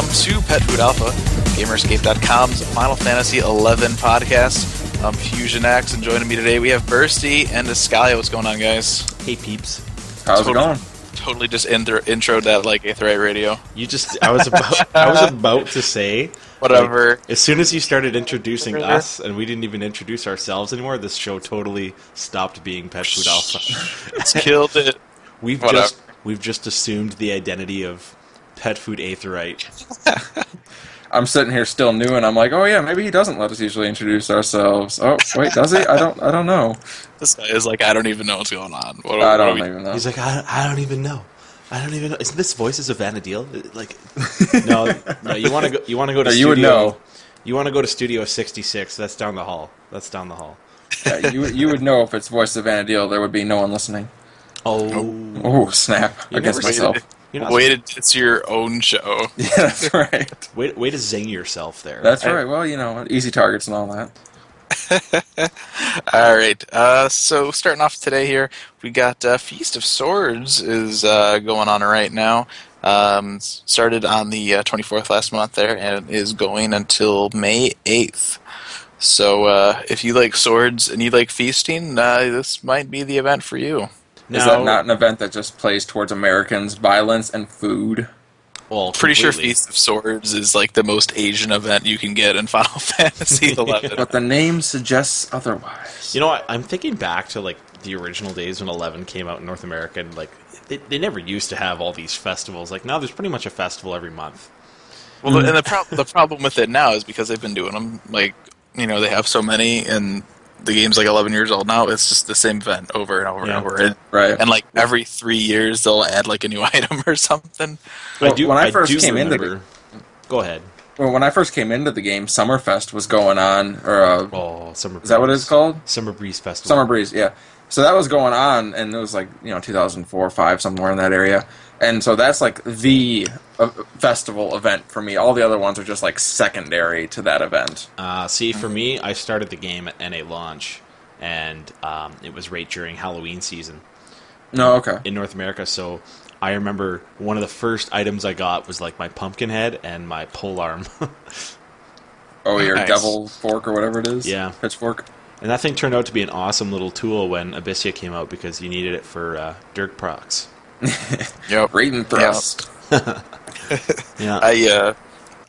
Hello and welcome to Pet Food Alpha, Gamerscape.com's Final Fantasy XI podcast. I'm Fusion X, and joining me today we have Bursty and Escalia. What's going on, guys? Hey peeps. How's Totally- it going? Totally just intro intro that like Aetheryte Radio. You just I was about I was about to say Whatever. like, as soon as you started introducing us and we didn't even introduce ourselves anymore, this show totally stopped being Pet Food Alpha. It's killed it. We've Whatever. just we've just assumed the identity of Pet Food Aetheryte. I'm sitting here still new, and I'm like, oh yeah, maybe he doesn't let us usually introduce ourselves. Oh wait, does he? I don't. I don't know. This guy is like, I don't even know what's going on. What, I don't are we- even know. He's like, I, I don't even know. I don't even know. Isn't this voices of Vana'diel? Like, no, no. You want to go? You want to go to? No, studio, you would know. You want to go to Studio 66? That's down the hall. That's down the hall. Yeah, you you would know if it's voice of Vana'diel. There would be no one listening. Oh, Oh snap! You Against never myself. Wait, You're not- wait, it's your own show. Yeah, that's right. way, way to zing yourself there. That's I- right. Well, you know, easy targets and all that. All right. Uh, so starting off today here, we got uh, Feast of Swords is uh, going on right now. Um, started on the uh, 24th last month there, and is going until May 8th. So uh, if you like swords and you like feasting, uh, this might be the event for you. Is that not an event that just plays towards Americans' violence and food? Well, Pretty sure. Feast of Swords is like the most Asian event you can get in Final Fantasy 11. But the name suggests otherwise. You know, what? I'm thinking back to like the original days when 11 came out in North America, and like they, they never used to have all these festivals. Like now, there's pretty much a festival every month. Well, the, mm. and the, pro- the problem with it now is because they've been doing them, like, you know, they have so many, and the game's like 11 years old now. It's just the same event over and over Yeah. and over. And, right. and like every three years, they'll add like a new item or something. Well, I do. when I first do came into the- remember- go ahead. well, when I first came into the game, Summerfest was going on, or uh, Oh, summer. Breeze. is that what it's called? Summer Breeze Festival. Summer Breeze, yeah. So that was going on, and it was like you know 2004, five, somewhere in that area. And so that's like the uh, festival event for me. All the other ones are just like secondary to that event. Uh, see, for me, I started the game at NA launch, and um, it was right during Halloween season No, okay. in North America. So I remember one of the first items I got was like my pumpkin head and my pole arm. Oh, your Nice. devil fork or whatever it is. Yeah. pitchfork. And that thing turned out to be an awesome little tool when Abyssea came out because you needed it for uh, Dirk procs. Yep. Raiden thrust. Yeah. I, uh,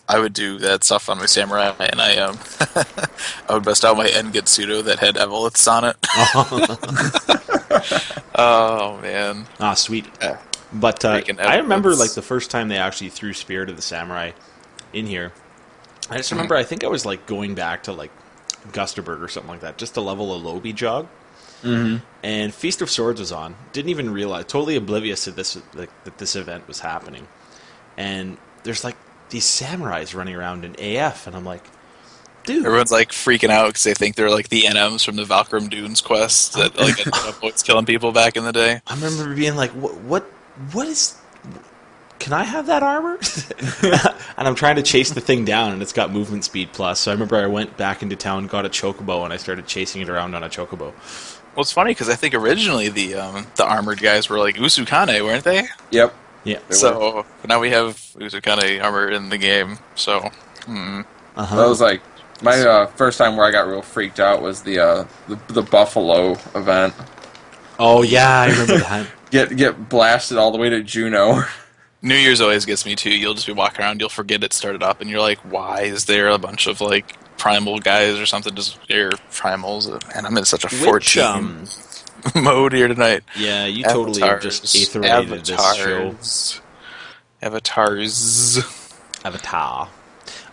I would do that stuff on my samurai, and I um, I would bust out my Engetsudo that had Evoliths on it. oh man, ah, sweet. Yeah. But uh, I remember like the first time they actually threw Spirit of the Samurai in here. I Hmm. just remember I think I was like going back to like Gustaberg or something like that, just to level a Lobby jog. Mm-hmm. And Feast of Swords was on. Didn't even realize, totally oblivious to this like, that this event was happening. And there's like these samurais running around in AF, and I'm like, dude, everyone's like freaking out because they think they're like the NMs from the Valkurm Dunes quest that like always killing people back in the day. I remember being like, "What? What? What is? Can I have that armor?" and I'm trying to chase the thing down, and it's got movement speed plus. So I remember I went back into town, got a chocobo, and I started chasing it around on a chocobo. Well, it's funny because I think originally the um, the armored guys were like Usukane, weren't they? Yep. Yeah. They so now we have Usukane armor in the game. So hmm. Uh That was like my uh, first time where I got real freaked out was the uh, the, the Buffalo event. Oh yeah, I remember that. Get get blasted all the way to Jeuno. New Year's always gets me too. You'll just be walking around, you'll forget it started up, and you're like, why is there a bunch of like primal guys or something? Just they're primals, and I'm in such a Which, 14 um, mode here tonight. yeah, you totally just aetherated this show. Avatars. Avatars. Avatar.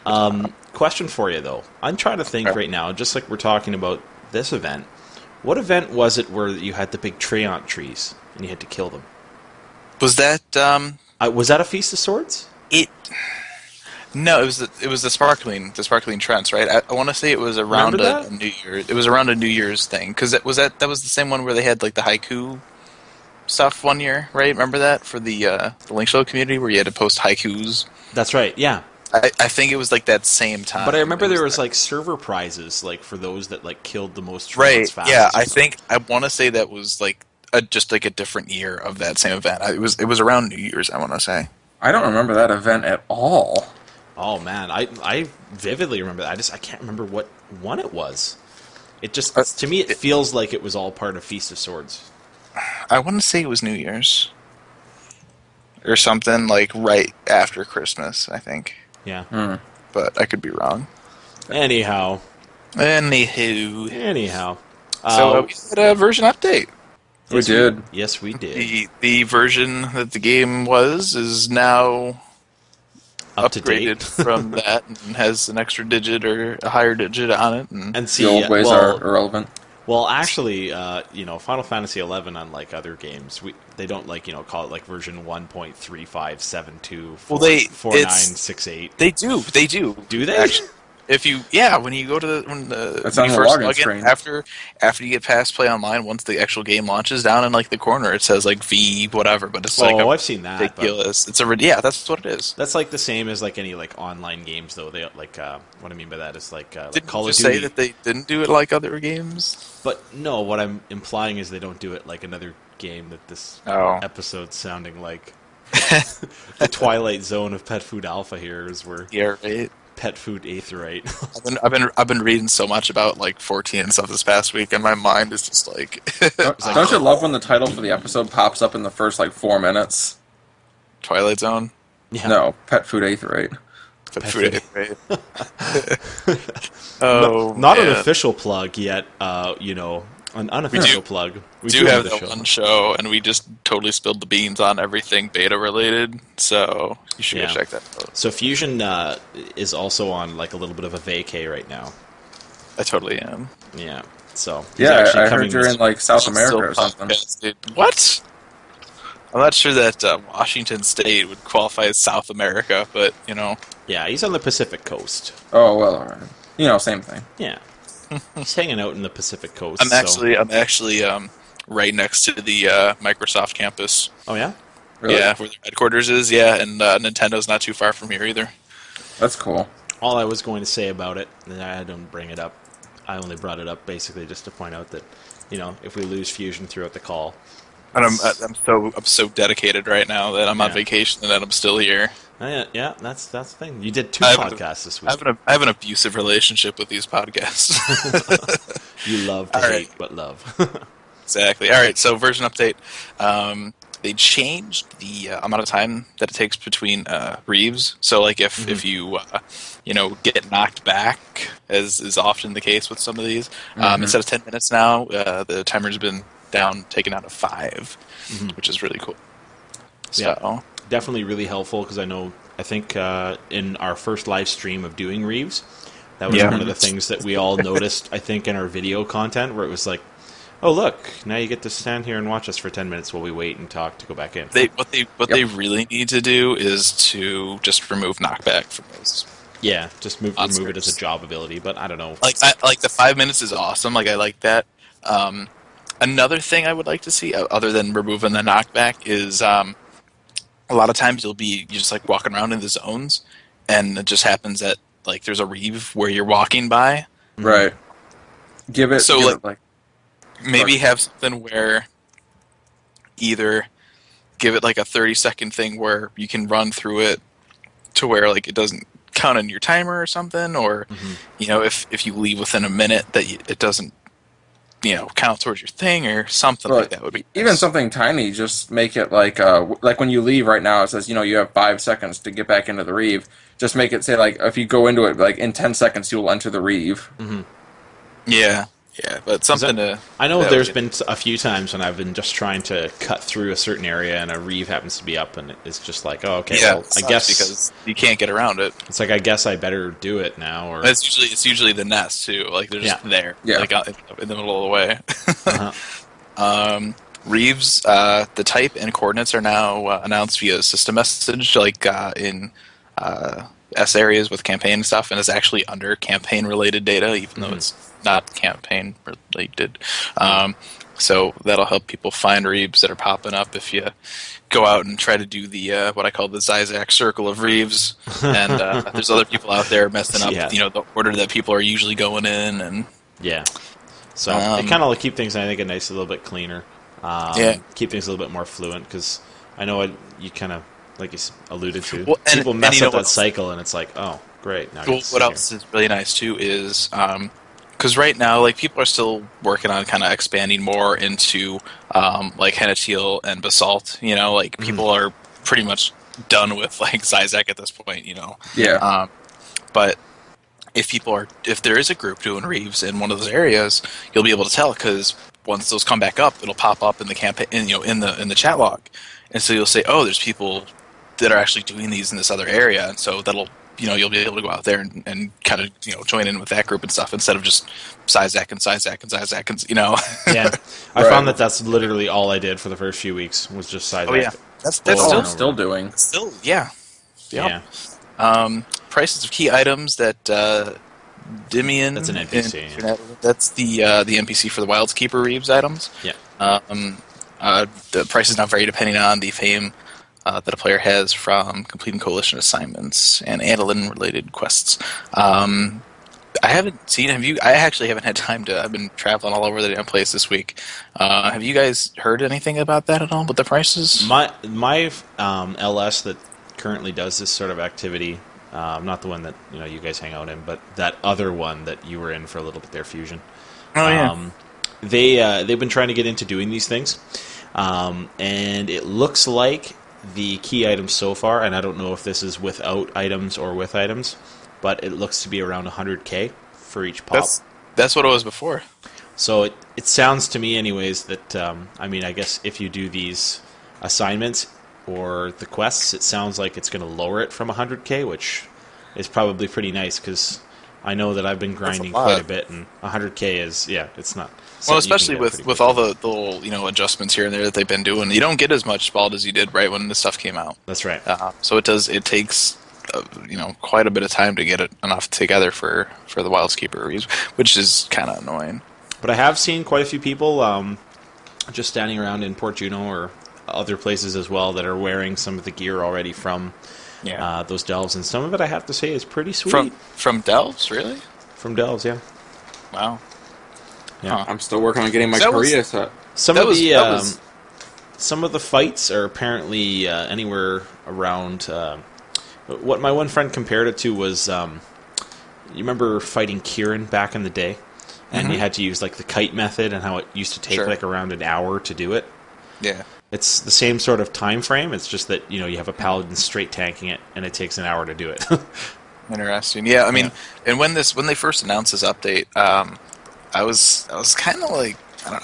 Um, question for you though. I'm trying to think right now, just like we're talking about this event. What event was it where you had the big treant trees and you had to kill them? Was that um? Uh, was that a Feast of Swords? It. No, it was the, it was the sparkling the sparkling trents, right? I, I want to say it was around a, a New Year. It was around a New Year's thing because that was that that was the same one where they had like the haiku stuff one year, right? Remember that for the uh, the Link Show community where you had to post haikus. That's right. Yeah, I, I think it was like that same time. but I remember It there was that- like server prizes, like for those that like killed the most right. fastest Yeah, I think I want to say that was like a, just like a different year of that same event. I- It was it was around New Year's. I want to say. I don't remember that event at all. Oh man, I I vividly remember that. I just I can't remember what one it was. It just Uh, to me it feels like it was all part of Feast of Swords. I want to say it was New Year's or something like right after Christmas. I think, Yeah. Hmm. but I could be wrong. Anyhow, Anywho, anyhow. so Uh, we had a version update. We yes, did. yes, we did. The the version that the game was is now Up to upgraded date. from that and has an extra digit or a higher digit on it. And, and see, the old ways well, are irrelevant. Well, actually, uh, you know, Final Fantasy XI, unlike other games, we they don't like you know call it like version one point three five seven two Well, they- four nine it's- six eight. they do, they do, Do they? Actually, if you yeah, when you go to the when the It's when on you the first login log in, screen. after after you get past PlayOnline, once the actual game launches, down in like the corner it says like V whatever, but it's like oh, a I've seen that. but ridiculous. It's a yeah, that's what it is. That's like the same as like any like online games, though. They like uh, what I mean by that is like, uh, like Didn't Call you of just Duty. say that they didn't do it like other games? But no, what I'm implying is they don't do it like another game that this Oh. episode's sounding like. the Twilight Zone of Pet Food Alpha here is where Yeah, right. Pet Food Aetheryte. I've been I've been I've been reading so much about like 14 and stuff this past week, and my mind is just like Don't, like- don't you love when the title for the episode pops up in the first like four minutes? Twilight Zone. yeah. No, pet food aetheryte. Pet Pet food, food. right? oh, Not an official plug yet, uh, you know, an unofficial do- plug. We do have the that one show, and we just totally spilled the beans on everything beta related. So you should Yeah. go check that out. So Fusion uh, is also on like a little bit of a vacay right now. I totally am. Yeah. So he's Yeah, actually I, I coming heard you're this- in like South Still America or something. podcasted. What? I'm not sure that uh, Washington State would qualify as South America, but you know, Yeah, he's on the Pacific Coast. Oh well, all right. You know, same thing. Yeah. he's hanging out in the Pacific Coast. I'm so- actually I'm actually um, right next to the uh, Microsoft campus. Oh yeah. Really? Yeah, where their headquarters is. Yeah, and uh, Nintendo's not too far from here either. That's cool. All I was going to say about it, and I didn't bring it up. I only brought it up basically just to point out that, you know, if we lose Fusion throughout the call, And I'm I'm so I'm so dedicated right now that I'm on vacation and that I'm still here. Uh, yeah, yeah, that's that's the thing. You did two I podcasts this I week. have an I have an abusive relationship with these podcasts. You love to All right. hate, but love. exactly. All right. So version update. Um, they changed the uh, amount of time that it takes between uh, Reives. So like if if you uh, you know get knocked back, as is often the case with some of these, um, instead of ten minutes now, uh, the timer's been down taken out of 5 which is really cool. So Yeah. Definitely really helpful because I know I think uh, in our first live stream of doing Reives, that was Yeah. one of the things that we all noticed. I think in our video content where it was like, oh look, now you get to stand here and watch us for ten minutes while we wait and talk to go back in. they what they what Yep. they really need to do is to just remove knockback from those. yeah, just move On remove it as a job ability, but I don't know. like I, like the five minutes is awesome. Like I like that. Um, another thing I would like to see, uh, other than removing the knockback, is um, a lot of times you'll be you just like walking around in the zones, and it just happens that like there's a reive where you're walking by. Right. Give it. So, give like- it, like Maybe have something where either give it like a 30 second thing where you can run through it to where like it doesn't count on your timer or something or Mhm. you know if if you leave within a minute that you, it doesn't you know count towards your thing or something Well, like that would be even nice. something tiny. Just make it like uh like when you leave right now. It says you know you have five seconds to get back into the reive. Just make it say like if you go into it like in ten seconds you'll enter the reive. yeah yeah but something to I know there's been a few times when I've been just trying to cut through a certain area and a reive happens to be up and it's just like, oh, okay, yeah well, I guess because you can't get around it it's like I guess I better do it now or it's usually it's usually the nest too like they're just Yeah. there Yeah. like in the middle of the way uh-huh. Um, Reives, uh, the type and coordinates are now uh, announced via system message, like uh, in uh, S areas with campaign stuff, and is actually under campaign related data, even though Mhm. it's not campaign related. Um, so that'll help people find Reives that are popping up if you go out and try to do the uh, what I call the Ceizak circle of Reives. And uh, there's other people out there messing up, Yeah. you know, the order that people are usually going in, and Yeah. So Um, it kind of like keep things, I think, a nice, a little bit cleaner. Um, Yeah. Keep things a little bit more fluent because I know it, you kind of like you alluded to. Well, and- People mess up that cycle, and it's like, oh, great. Now Well, what else is really nice too is because right now, like people are still working on kind of expanding more into um, like Hennetiel and Basalt. You know, like people are pretty much done with like Ceizak at this point. You know, Yeah. um, but if people are if there is a group doing Reives in one of those areas, you'll be able to tell because once those come back up, it'll pop up in the campaign, in, you know, in the in the chat log, and so you'll say, oh, there's people that are actually doing these in this other area, and so that'll you know you'll be able to go out there and, and kind of you know join in with that group and stuff instead of just Ceizak and Ceizak and Ceizak and you know. yeah, I Right. found that that's literally all I did for the first few weeks was just side. oh yeah, that's that's still still doing. still yeah. yeah. Um, prices of key items that uh, Dimian. That's an NPC, and- yeah. That's the uh, the NPC for the Wilds Keeper Reives items. Yeah. Um, uh, the is not vary depending on the fame uh, that a player has from completing coalition assignments and Adoulin related quests. Um, I haven't seen. Have you? I actually haven't had time to. I've been traveling all over the damn place this week. Uh, have you guys heard anything about that at all? With the prices? My my um, LS that currently does this sort of activity, um, not the one that you know you guys hang out in, but that other one that you were in for a little bit there, Fusion. oh yeah. Um, they uh, they've been trying to get into doing these things, um, and it looks like the key items so far, and I don't know if this is without items or with items, but it looks to be around 100k for each pop. that's that's what it was before. So it, it sounds to me, anyways, that um, I mean, I guess if you do these assignments or the quests, it sounds like it's going to lower it from 100k, which is probably pretty nice because I know that I've been grinding lot. quite a bit, and 100k is yeah, it's not. Well, something you can especially with, with all the, the little you know adjustments here and there that they've been doing, you don't get as much spald as you did right when the stuff came out. That's right. Uh, so it does. It takes uh, you know quite a bit of time to get it enough together for for the Wilds Keeper which is kind of annoying. But I have seen quite a few people um, just standing around in Port Jeuno or other places as well that are wearing some of the gear already from Yeah. uh, those delves, and some of it I have to say is pretty sweet from from Delves, really? from delves. Yeah, Wow. yeah. I'm still working on getting my That was- Korea set. Some That of was- the um, was- some of the fights are apparently uh, anywhere around. Uh, what my one friend compared it to was, um, you remember fighting Kirin back in the day, and you had to use like the kite method, and how it used to take Sure. like around an hour to do it. Yeah. It's the same sort of time frame. It's just that you know you have a paladin straight tanking it, and it takes an hour to do it. Interesting. Yeah, I mean, Yeah. and when this when they first announced this update, um, I was I was kind of like I don't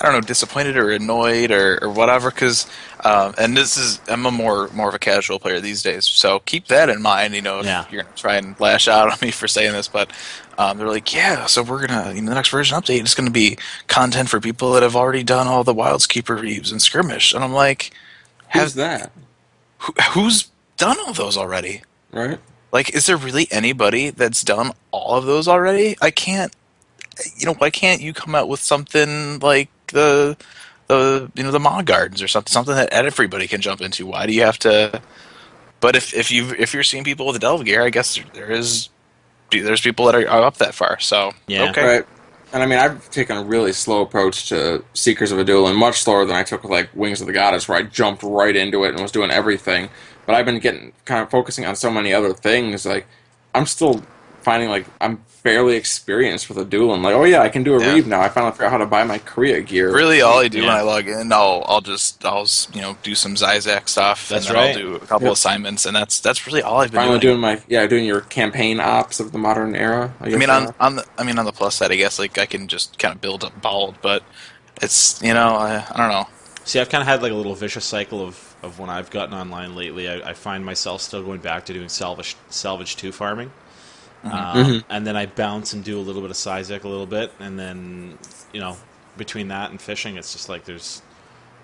I don't know disappointed or annoyed or, or whatever because um, and this is I'm a more more of a casual player these days, so keep that in mind. You know, if Yeah. you're gonna try and lash out on me for saying this, but um, they're like, yeah, so we're gonna you know the next version update is gonna be content for people that have already done all the Wilds Keeper Reives and Skirmish, and I'm like, Who's has that? who, who's done all those already? Right? Like, is there really anybody that's done all of those already? I can't. You know, why can't you come out with something like the the you know the Maw Gardens or something something that everybody can jump into? Why do you have to? But if if you if you're seeing people with the Delve gear, I guess there, there is there's people that are, are up that far. So Yeah. okay, Right. And I mean, I've taken a really slow approach to Seekers of Adoulin, and much slower than I took with like Wings of the Goddess, where I jumped right into it and was doing everything. But I've been getting kind of focusing on so many other things. Like, I'm still finding like I'm fairly experienced with Adoulin, and like, oh yeah, I can do a Yeah. reive now. I finally figured out how to buy my Korea gear. Really, all I do when I log in, I'll I'll just I'll you know do some Ceizak stuff, That's and then right. I'll do a couple Yep. assignments, and that's that's really all I've been Finally doing. doing my yeah, doing your campaign ops of the modern era. I, I mean, on uh, on the I mean on the plus side, I guess like I can just kind of build up bayld, but it's you know I, I don't know. See, I've kind of had like a little vicious cycle of, of when I've gotten online lately. I, I find myself still going back to doing salvage salvage two farming, Um, and then I bounce and do a little bit of Ceizak a little bit, and then you know between that and fishing, it's just like there's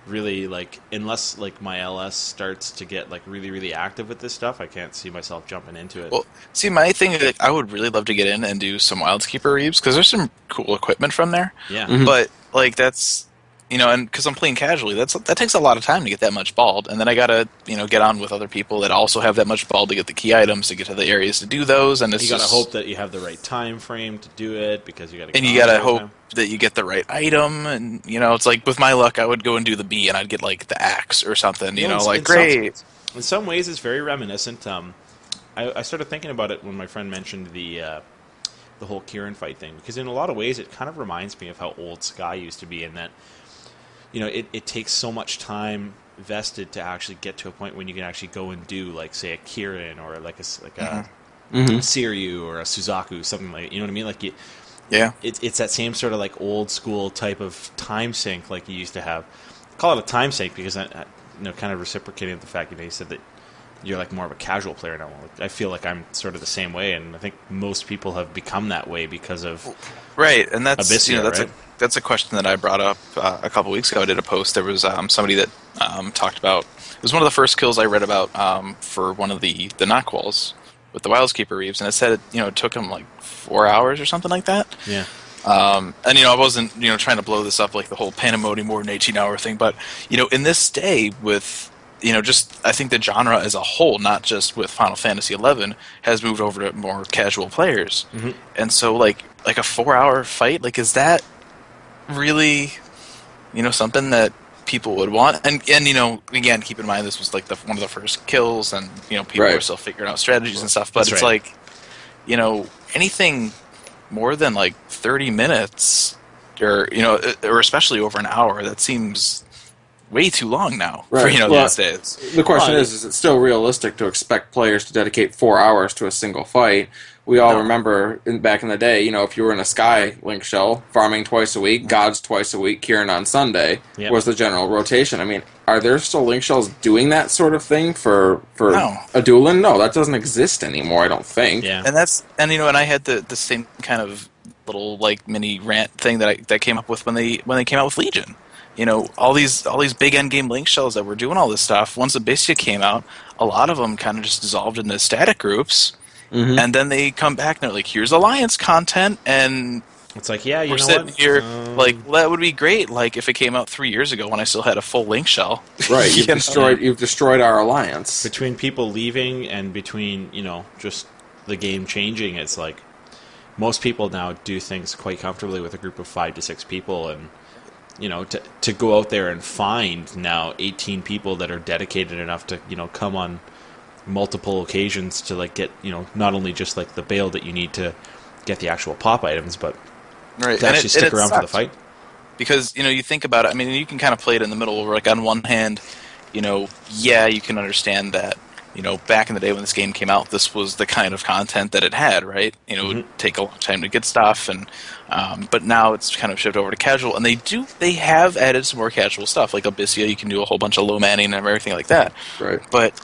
really like unless like my LS starts to get like really really active with this stuff, I can't see myself jumping into it. Well, see, my thing is like, I would really love to get in and do some Wildskeeper Reives because there's some cool equipment from there. yeah, Mhm. But like that's you know, and because I'm playing casually, that's that takes a lot of time to get that much bayld, and then I gotta you know get on with other people that also have that much bayld to get the key items to get to the areas to do those, and it's You gotta just, hope that you have the right time frame to do it because you gotta. and you gotta hope time. that you get the right item, and you know, it's like with my luck, I would go and do the B, and I'd get like the axe or something, you Yeah, know, it's- like sounds- great. In some ways, it's very reminiscent. Um, I, I started thinking about it when my friend mentioned the uh, the whole Kirin fight thing because in a lot of ways, it kind of reminds me of how old Sky used to be in that. You know, it, it takes so much time vested to actually get to a point when you can actually go and do like say a Kirin or like a like a Mhm. Seiryu or a Suzaku something like you know what I mean like you, Yeah, it's it's that same sort of like old school type of time sink like you used to have. call it a time sink because I, I you know kind of reciprocating the fact you know you said that you're like more of a casual player now. I feel like I'm sort of the same way, and I think most people have become that way because of Right, and that's Abyssea, you know that's right? a that's a question that I brought up uh, a couple weeks ago. I did a post. There was um, somebody that um, talked about. It was one of the first kills I read about um, for one of the the Naakuals with the Wildskeeper Reives, and it said it you know it took him like four hours or something like that. yeah. Um, and you know, I wasn't you know trying to blow this up like the whole Pandemonium more than eighteen hour thing, but you know, in this day with you know, just I think the genre as a whole, not just with Final Fantasy XI, has moved over to more casual players, Mhm. and so like like a four hour fight, like is that really you know something that people would want? And and you know, again, keep in mind this was like the one of the first kills, and you know, people Right. are still figuring out strategies and stuff, but That's it's right. like you know anything more than like 30 minutes or you know or especially over an hour that seems way too long now for Right. you know Well, these days The question Well, is: Is it still realistic to expect players to dedicate four hours to a single fight? We all No. remember in, back in the day, you know, if you were in a Sky Link shell, farming twice a week, mm-hmm. Gods twice a week, Kirin on Sunday Yep. was the general rotation. I mean, are there still Link shells doing that sort of thing for for No. a dueling? No, that doesn't exist anymore. I don't think. Yeah. and that's and you know and i had the the same kind of little like mini rant thing that i that came up with when they when they came out with legion you know all these all these big end game link shells that were doing all this stuff once abyssea came out a lot of them kind of just dissolved into static groups Mhm. and then they come back and they're like here's alliance content and It's like yeah, you we're sitting what? here Um, like well, that would be great like if it came out three years ago when i still had a full link shell Right, you've You know? destroyed you've destroyed our alliance. between people leaving and between you know just the game changing it's like most people now do things quite comfortably with a group of five to six people and you know to, to go out there and find now 18 people that are dedicated enough to you know come on multiple occasions to like get you know not only just like the bail that you need to get the actual pop items but right. to and actually it- stick around for the fight. Because you know you think about it i mean you can kind of play it in the middle where like on one hand you know yeah you can understand that you know back in the day when this game came out this was the kind of content that it had right? You know it would take a long time to get stuff and um, but now it's kind of shifted over to casual and they do they have added some more casual stuff like abyssea you can do a whole bunch of low manning and everything like that. Right. but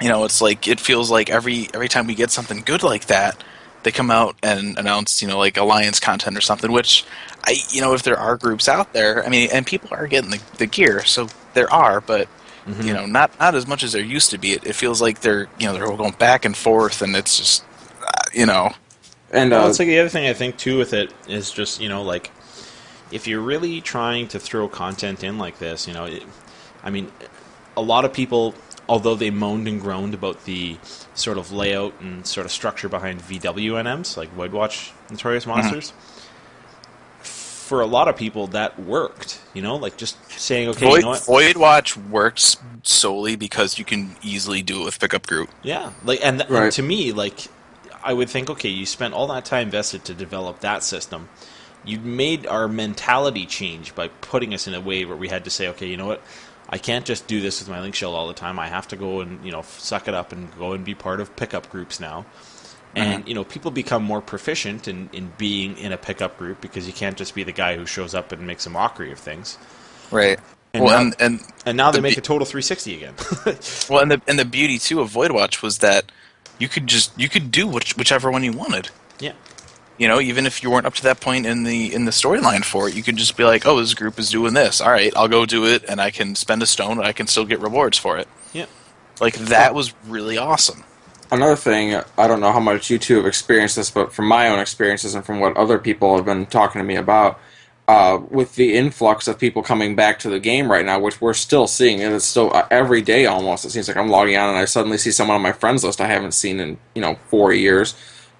you know it's like it feels like every every time we get something good like that they come out and announce you know like alliance content or something which i you know if there are groups out there i mean and people are getting the, the gear so there are but Mm-hmm. you know not not as much as there used to be it, it feels like they're you know they're all going back and forth and it's just uh, you know And Well, uh, it's like the other thing I think too with it is just you know like if you're really trying to throw content in like this, you know, it, I mean, a lot of people, although they moaned and groaned about the sort of layout and sort of structure behind VWNMs like Void Watch Notorious Monsters. For a lot of people, that worked. You know, like just saying, okay, Void, you know what? Void Watch works solely because you can easily do it with pickup group Yeah, like and, th- Right. and to me, like I would think, okay, you spent all that time invested to develop that system. You made our mentality change by putting us in a way where we had to say, okay, you know what? I can't just do this with my link shell all the time. I have to go and you know suck it up and go and be part of pickup groups now. And uh-huh. you know, people become more proficient in, in being in a pickup group because you can't just be the guy who shows up and makes a mockery of things. right And well now- and, and And now they make be- a total 360 again. Well, and the and the beauty too of Void Watch was that you could just you could do which, whichever one you wanted. yeah. You know, even if you weren't up to that point in the in the storyline for it, you could just be like, "Oh, this group is doing this. All right, I'll go do it, and I can spend a stone, and I can still get rewards for it." Yeah. Like that was really awesome. Another thing, I don't know how much you two have experienced this, but from my own experiences and from what other people have been talking to me about, uh, with the influx of people coming back to the game right now, which we're still seeing, and it's still uh, every day almost. It seems like I'm logging on and I suddenly see someone on my friends list I haven't seen in you know four years.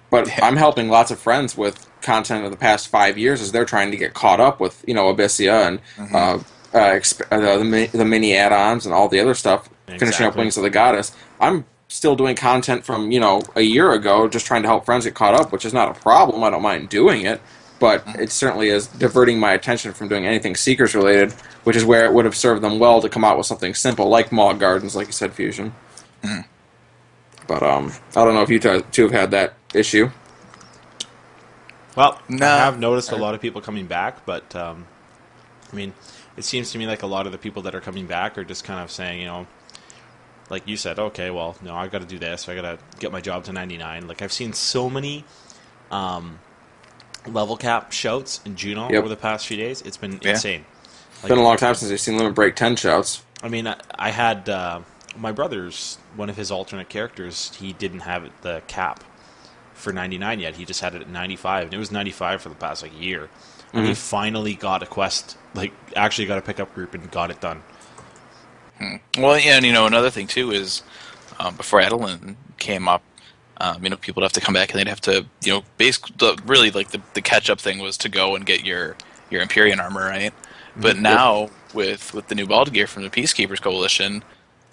But I'm helping lots of friends with content of the past five years as they're trying to get caught up with you know Abyssea and Mm-hmm. uh, uh, exp- uh, the, the mini add-ons and all the other stuff. Finishing up Wings of the Goddess, I'm still doing content from you know a year ago, just trying to help friends get caught up, which is not a problem. I don't mind doing it, but it certainly is diverting my attention from doing anything Seekers related, which is where it would have served them well to come out with something simple like Maw Gardens, like you said, Fusion. But um, I don't know if you t- two have had that issue. Well, No. I have noticed a lot of people coming back, but um, I mean, it seems to me like a lot of the people that are coming back are just kind of saying, you know, like you said, okay, well, no, I got to do this. I got to get my job to 99. Like I've seen so many um, level cap shouts in Jeuno Yep. over the past few days. It's been Yeah. insane. It's been a long time since I've seen Limit Break 10 shouts. I mean, I, I had uh, my brother's one of his alternate characters. He didn't have the cap for 99 yet. He just had it at 95, and it was 95 for the past like year. And he finally got a quest, like actually got a pickup group and got it done. Well, yeah, and you know another thing too is um, before Adoulin came up, um, you know people would have to come back and they'd have to you know basically the, really like the, the catch up thing was to go and get your your Empyrean armor right. But now with with the new Bayld gear from the Peacekeepers Coalition,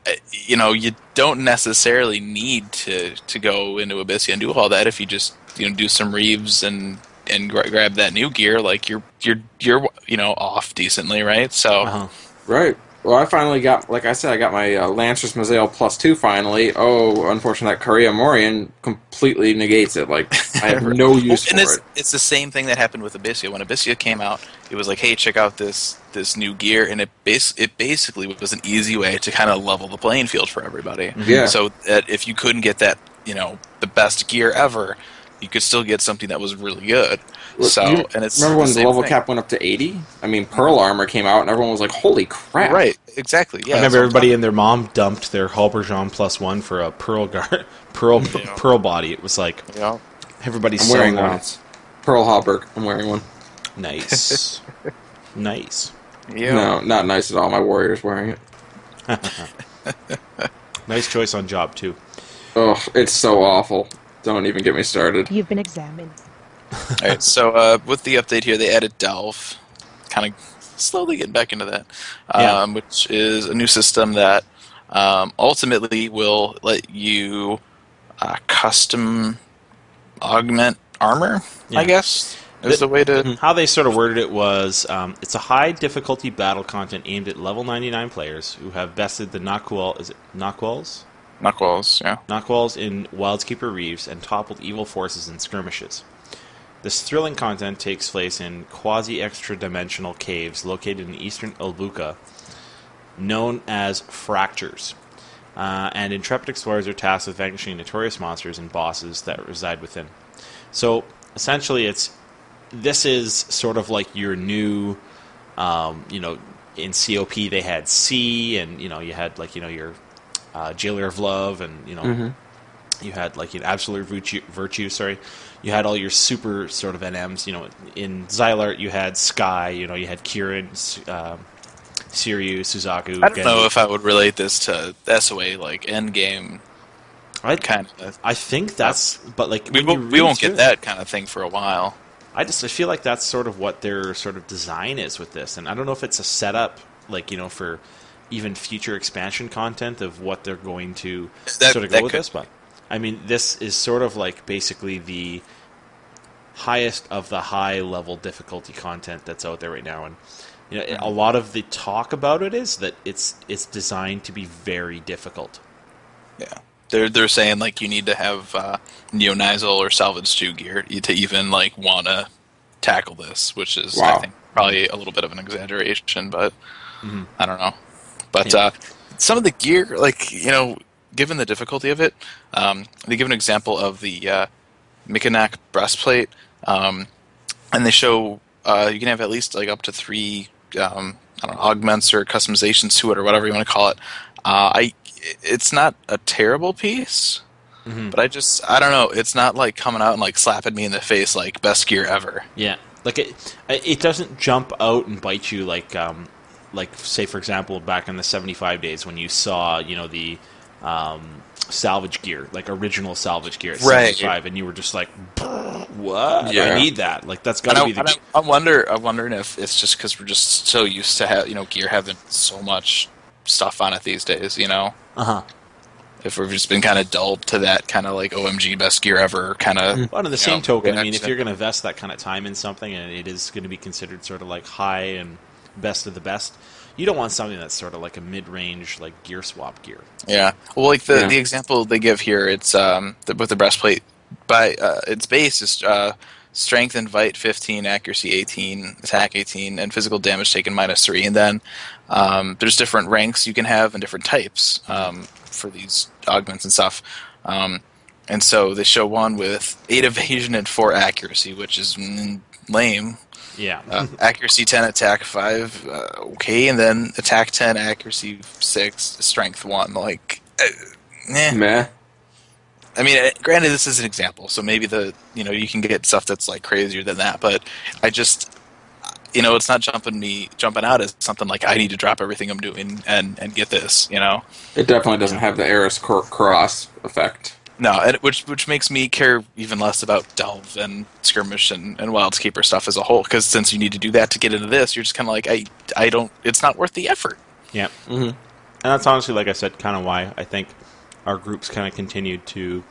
uh, you know you don't necessarily need to to go into Abyssea and do all that if you just you know do some Reives and and gra- grab that new gear like you're you're you're you know off decently right so Uh-huh. Right. Well, I finally got, like I said, I got my uh, Lancers Mazael plus two finally. Oh, unfortunately, that Korea Morian completely negates it. Like, I have no use and for it's, it. it's the same thing that happened with Abyssea. When Abyssea came out, it was like, "Hey, check out this this new gear," and it bas- it basically was an easy way to kind of level the playing field for everybody. Yeah. So that if you couldn't get that, you know, the best gear ever, you could still get something that was really good. So, You and it's remember when the same level thing. cap went up to 80? I mean, Pearl Armor came out, and everyone was like, holy crap. right? Exactly. Yeah. I remember everybody and their mom dumped their Haubergeon plus one for a pearl guard, pearl Yeah. pearl body. It was like yeah. everybody's I'm so wearing one. nuts. Pearl Halberg. I'm wearing one. Nice, nice, Yeah. No, not nice at all. My Warrior's wearing it. nice choice on job too. Oh, it's so awful. Don't even get me started. You've been examined. All right, so uh, with the update here, they added Delve, kind of slowly getting back into that, Yeah. um, which is a new system that um, ultimately will let you uh, custom augment armor. Yeah. I guess is The- the way to. How they sort of worded it was um, it's a high difficulty battle content aimed at level 99 players who have bested the Naqual, is it Naquals? Knuckles, yeah. Naakuals in Wildskeeper Reives and toppled evil forces in skirmishes. This thrilling content takes place in quasi extra dimensional caves located in eastern Ulbuka, known as fractures. Uh, and intrepid explorers are tasked with vanquishing notorious monsters and bosses that reside within. So essentially, it's this is sort of like your new, um, you know, in COP they had C, and you know you had like you know your uh, Jailer of Love, and you know you had like an Absolute Virtue, virtue. Sorry, you had all your super sort of NMs. You know, in Zilart you had Sky. You know, you had Kirin, um, Seiryu, Suzaku. I don't know if I would relate this to SOA like endgame I kind of. I think that's, but like We won't, we won't get it- that kind of thing for a while. I just I feel like that's sort of what their sort of design is with this, and I don't know if it's a setup, like you know, for even future expansion content of what they're going to That- sort of go with could- this. But I mean, this is sort of like basically the highest of the high level difficulty content that's out there right now, and you know, a lot of the talk about it is that it's it's designed to be very difficult. Yeah, they're they're saying like you need to have uh, Neo Nyzul or salvage stew gear to even like want to tackle this, which is I think probably a little bit of an exaggeration, but Mhm. I don't know. But Yeah. uh, some of the gear, like you know, given the difficulty of it, um, they give an example of the uh, Mikinaak breastplate, um, and they show uh, you can have at least like up to three um, I don't know, augments or customizations to it or whatever you want to call it. Uh, I it's not a terrible piece, Mhm. but I just I don't know. It's not like coming out and like slapping me in the face like best gear ever. Yeah, Like it, it doesn't jump out and bite you like, um, like say for example, back in the '75 days when you saw, you know, the um, salvage gear, like original salvage gear at Right. 75, and you were just like, "What? Yeah. I need that." Like that's And got to I, be the. I, I wonder. I'm wondering if it's just because we're just so used to have you know gear having so much stuff on it these days. You know, Uh huh. if we've just been kind of dulled to that kind of like OMG best gear ever kind of. But on the same know, token, I mean, if you're going to invest that kind of time in something, and it is going to be considered sort of like high and best of the best, you don't want something that's sort of like a mid-range, like gear swap gear. Yeah. Well, like the Yeah. the example they give here, it's um the, with the breastplate. By uh, its base is uh, strength and vite 15, accuracy 18, attack 18, and physical damage taken minus three. And then um, there's different ranks you can have and different types um, for these augments and stuff. Um, and so they show one with eight evasion and four accuracy, which is mm, lame. Yeah. Uh, accuracy 10, attack 5, uh, okay, and then attack 10, accuracy 6, strength 1. Like, uh, eh. Meh. I mean, uh, granted, this is an example, so maybe the, you know, you can get stuff that's like crazier than that, but I just, you know, it's not jumping me, jumping out as something like I need to drop everything I'm doing and, and get this, you know? It definitely doesn't have the Ares' cuirass effect. No, and which which makes me care even less about delve and skirmish and, and wildskeeper stuff as a whole. Because since you need to do that to get into this, you're just kind of like I I don't. It's not worth the effort. Yeah. Mhm. And that's honestly, like I said, kind of why I think our groups kind of continued to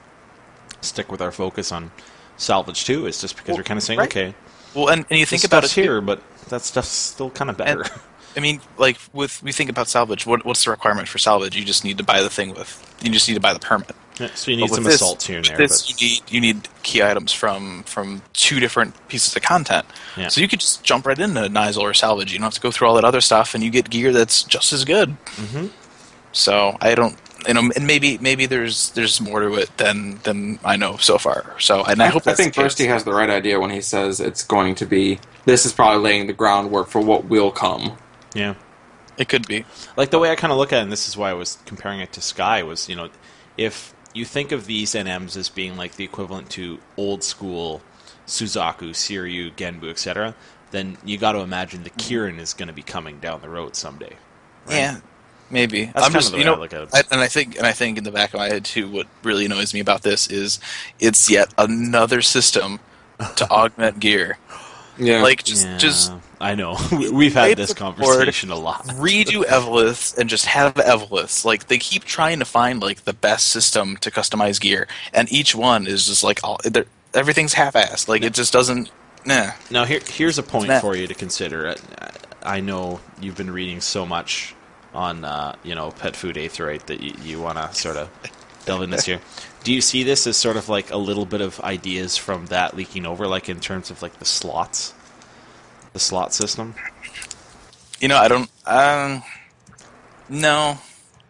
stick with our focus on salvage too. Is just because Well, we're kind of saying, right. okay, Well, and, and you think think about it here, but that stuff's still kind of better. I mean, like with we think about salvage. What what's the requirement for salvage? You just need to buy the thing with. You just need to buy the permit. Yeah, so you need some this- assaults here and there. This but, you need you need key items from from two different pieces of content. Yeah. So you could just jump right into Nyzul or salvage. You don't have to go through all that other stuff, and you get gear that's just as good. Mhm. So I don't, you know, and maybe maybe there's there's more to it than than I know so far. So and I, hope I think the case. Bursty has the right idea when he says it's going to be. This is probably laying the groundwork for what will come. yeah. It could be. like the way I kind of look at it, and this is why I was comparing it to Sky, was you know, if you think of these NMs as being like the equivalent to old school Suzaku, Seiryu, Genbu, etc., then you got to imagine the mm-hmm. Kirin is going to be coming down the road someday. Right. Yeah, maybe. That's I'm kinda just the you way I know, look at it. I, and I think and I think in the back of my head too, what really annoys me about this is it's yet another system to augment gear. Yeah, Like just Yeah, just I know We- we've had this conversation a lot. redo Evoliths and just have Evoliths. Like they keep trying to find like the best system to customize gear, and each one is just like all everything's half-assed. Like it just doesn't. Nah. Now here here's a point for you to consider. Uh, I know you've been reading so much on uh, you know pet food aetheryte that you, you want to sort of delve in this here. Do you see this as sort of like a little bit of ideas from that leaking over, like in terms of like the slots, the slot system? You know, I don't. Um, no,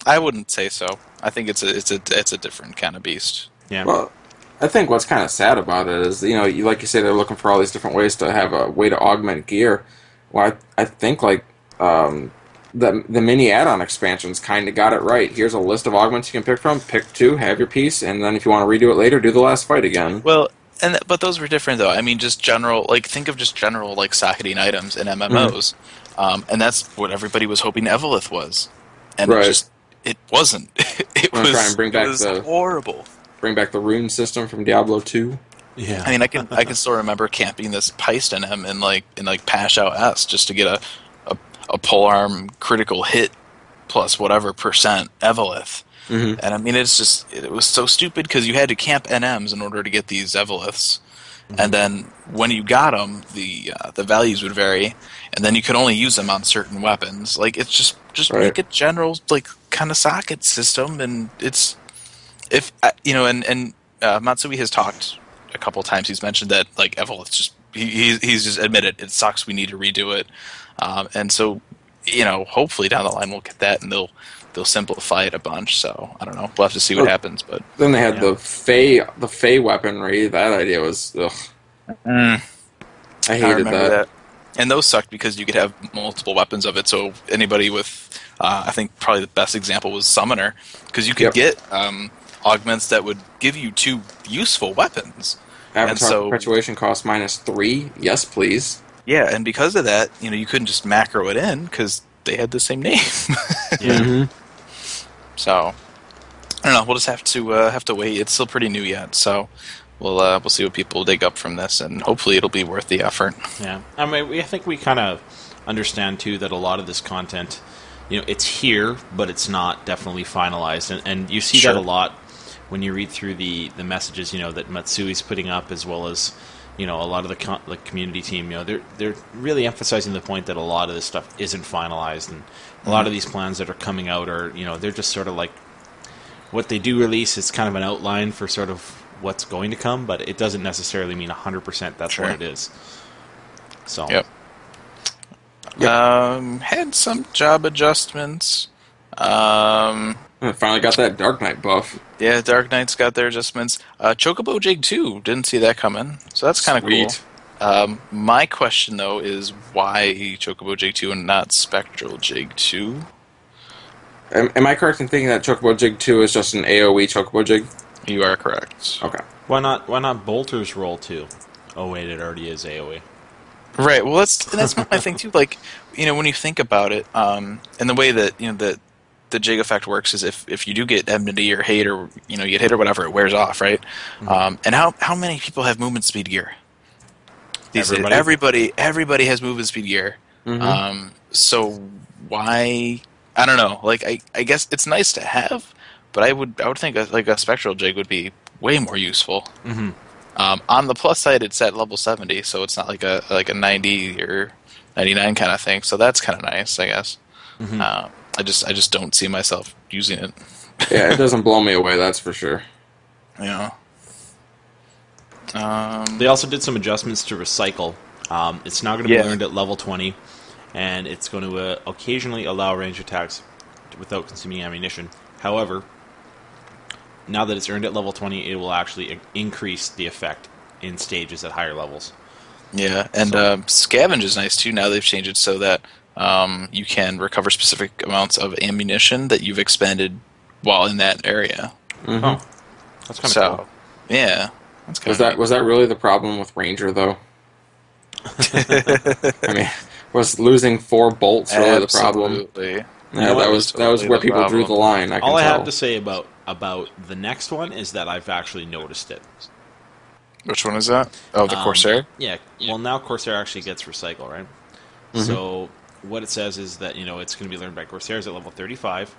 I wouldn't say so. I think it's a it's a it's a different kind of beast. Yeah. Well, I think what's kind of sad about it is, you know, you, like you say, they're looking for all these different ways to have a way to augment gear. Well, I, I think like um, the the mini add-on expansions kind of got it right. Here's a list of augments you can pick from. Pick two, have your piece, and then if you want to redo it later, do the last fight again. Well, and th- but those were different though. I mean, just general like think of just general like socketing items in MMOs, um, and that's what everybody was hoping Evolith was, and Right. it just it wasn't. it was try and bring back it was the- horrible. Bring back the rune system from Diablo 2. yeah. I mean, I can I can still remember camping this Peist in him in like in like Pashhow S just to get a a, a pole arm critical hit plus whatever percent Evolith. Mhm. And I mean, it's just it was so stupid because you had to camp NMs in order to get these Evoliths, and then when you got them, the uh, the values would vary, and then you could only use them on certain weapons. Like it's just just Right. make a general like kind of socket system, and it's if uh, you know, and and uh, Matsui has talked a couple times. He's mentioned that like Evolith's just he, he's he's just admitted it sucks. We need to redo it, um, and so you know, hopefully down the line we'll get that, and they'll they'll simplify it a bunch. So I don't know. We'll have to see what Well, happens, but Then they had Yeah. the Fey the Fey weaponry. That idea was ugh. I I hated remember that. that. And those sucked because you could have multiple weapons of it. So anybody with, uh, I think probably the best example was Summoner, because you could Yep. get um, augments that would give you two useful weapons. Avatar so- perpetuation costs minus three. Yes, please. Yeah, and because of that, you know, you couldn't just macro it in because they had the same name. Yeah. Mm-hmm. So I don't know. We'll just have to uh, have to wait. It's still pretty new yet, so we'll uh, we'll see what people dig up from this, and hopefully it'll be worth the effort. Yeah, I mean, we, I think we kind of understand too that a lot of this content, you know, it's here, but it's not definitely finalized, and, and you see Sure. that a lot when you read through the the messages, you know, that Matsui's putting up, as well as you know a lot of the co- the community team. You know, they're they're really emphasizing the point that a lot of this stuff isn't finalized, and a lot of these plans that are coming out are you know they're just sort of like what they do release is kind of an outline for sort of what's going to come, but it doesn't necessarily mean 100% that's Sure. what it is. So, Yep. Um, had some job adjustments. Um, I finally got that Dark Knight buff. yeah, Dark Knight's got their adjustments. Uh, Chocobo Jig 2, didn't see that coming, so that's kind of cool. Sweet. Um, my question though is why Chocobo Jig 2 and not Spectral Jig 2? Am, am I correct in thinking that Chocobo Jig 2 is just an AoE Chocobo Jig? You are correct. Okay. why not why not Bolter's roll Two? Oh wait, it already is AoE. Right. Well, that's and that's my thing too. Like, you know, when you think about it, um, and the way that you know the the jig effect works is if if you do get enmity or hate or you know you get hit or whatever, it wears off, right? Um, and how how many people have movement speed gear? These? Everybody. everybody everybody has movement speed gear. Um, so why? I don't know. Like, I I guess it's nice to have, but I would I would think a, like a spectral jig would be way more useful. Mm-hmm. Um, on the plus side, it's at level seventy, so it's not like a like a ninety or ninety nine kind of thing. So that's kind of nice, I guess. Mm-hmm. Uh, I just I just don't see myself using it. Yeah, it doesn't blow me away, that's for sure. Know. Um, They also did some adjustments to recycle. Um, it's now going to Yeah. be learned at level 20, and it's going to uh, occasionally allow range attacks without consuming ammunition. However, now that it's earned at level 20, it will actually increase the effect in stages at higher levels. yeah, and So- um, scavenge is nice too. Now they've changed it so that um, you can recover specific amounts of ammunition that you've expended while in that area. Mhm. Oh, that's kind of so, cool. yeah, that's Was that was that really the problem with Ranger though? I mean, was losing four bolts really the problem? Absolutely. Yeah, know what? that was that was where the people drew the line. I can All I tell. have to say about about the next one is that I've actually noticed it. Which one is that? Oh, the Um, Corsair. Yeah. Well, now Corsair actually gets recycle, right? So what it says is that you know it's going to be learned by Corsairs at level 35,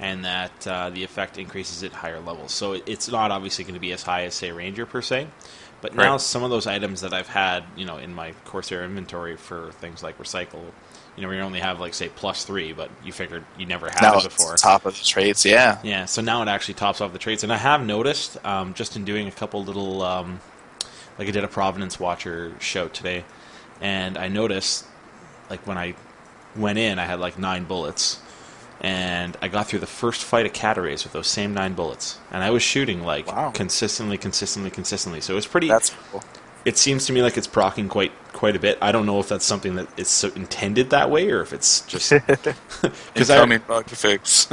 and that uh, the effect increases at higher levels. So it's not obviously going to be as high as say Ranger per se, but now some of those items that I've had, you know, in my Corsair inventory for things like recycle, you know, where you only have like say plus three, but you figured you never had Now it before. top of the traits. Yeah. Yeah, so now it actually tops off the traits, and I have noticed um, just in doing a couple little, um, like I did a Providence Watcher show today, and I noticed, like when I went in, I had like nine bullets, and I got through the first fight of Catarays with those same nine bullets, and I was shooting like Wow. consistently, consistently, consistently. So it was pretty. That's cool. it seems to me like it's procking quite quite a bit. I don't know if that's something that is so intended that way, or if it's just because I Incoming bug fix.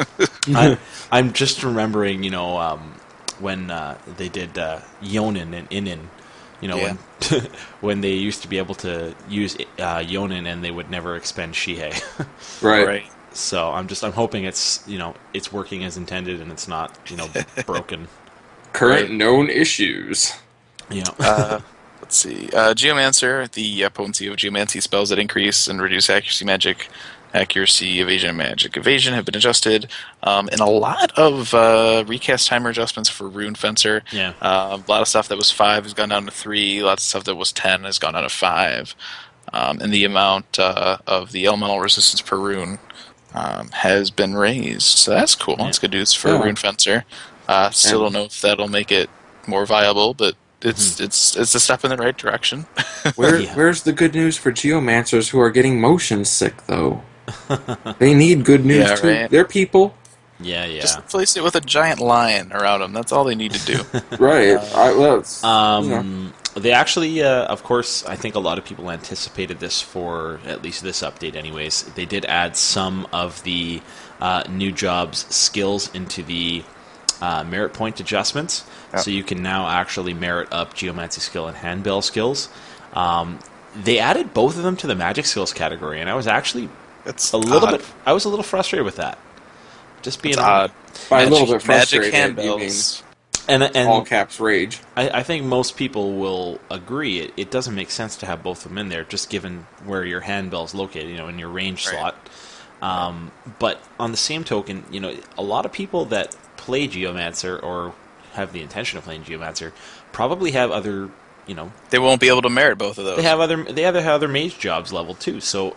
I, I'm just remembering, you know, um, when uh, they did uh, Yonin and Inin, you know, Yeah. when when they used to be able to use uh, Yonin and they would never expend Shihei. Right. Right. So I'm just I'm hoping it's you know it's working as intended and it's not you know broken. Current Right. known issues. You know, Uh, let's see. Uh, Geomancer, the uh, potency of Geomancy spells that increase and reduce accuracy magic, accuracy, evasion, and magic evasion have been adjusted. Um, and a lot of uh, recast timer adjustments for Rune Fencer. Yeah. Uh, a lot of stuff that was 5 has gone down to 3. Lots of stuff that was 10 has gone down to 5. Um, and the amount uh, of the elemental resistance per rune um, has been raised. So that's cool. Yeah. That's good news for Yeah. Rune Fencer. Uh, still And- don't know if that'll make it more viable, but it's Mm-hmm. it's it's a step in the right direction. Where, Yeah. Where's the good news for geomancers who are getting motion sick though? they need good news Yeah, too. right. They're people, yeah, yeah. Just replace it with a giant lion around them. That's all they need to do. right? I, well, it's- Um, They actually, uh, of course, I think a lot of people anticipated this for at least this update, anyways. They did add some of the uh, new jobs skills into the uh, merit point adjustments, Yeah. so you can now actually merit up geomancy skill and handbell skills. Um, they added both of them to the magic skills category, and I was actually It's a little odd. bit. I was a little frustrated with that. Just being It's odd. By a little bit frustrated, Magic you mean handbells. And and all caps rage. I, I think most people will agree it, it doesn't make sense to have both of them in there, just given where your handbell is located, you know, in your range Right. slot. Um, but on the same token, you know, a lot of people that play Geomancer or have the intention of playing Geomancer probably have other, you know, They won't be able to merit both of those. they have other they have other mage jobs level too. So,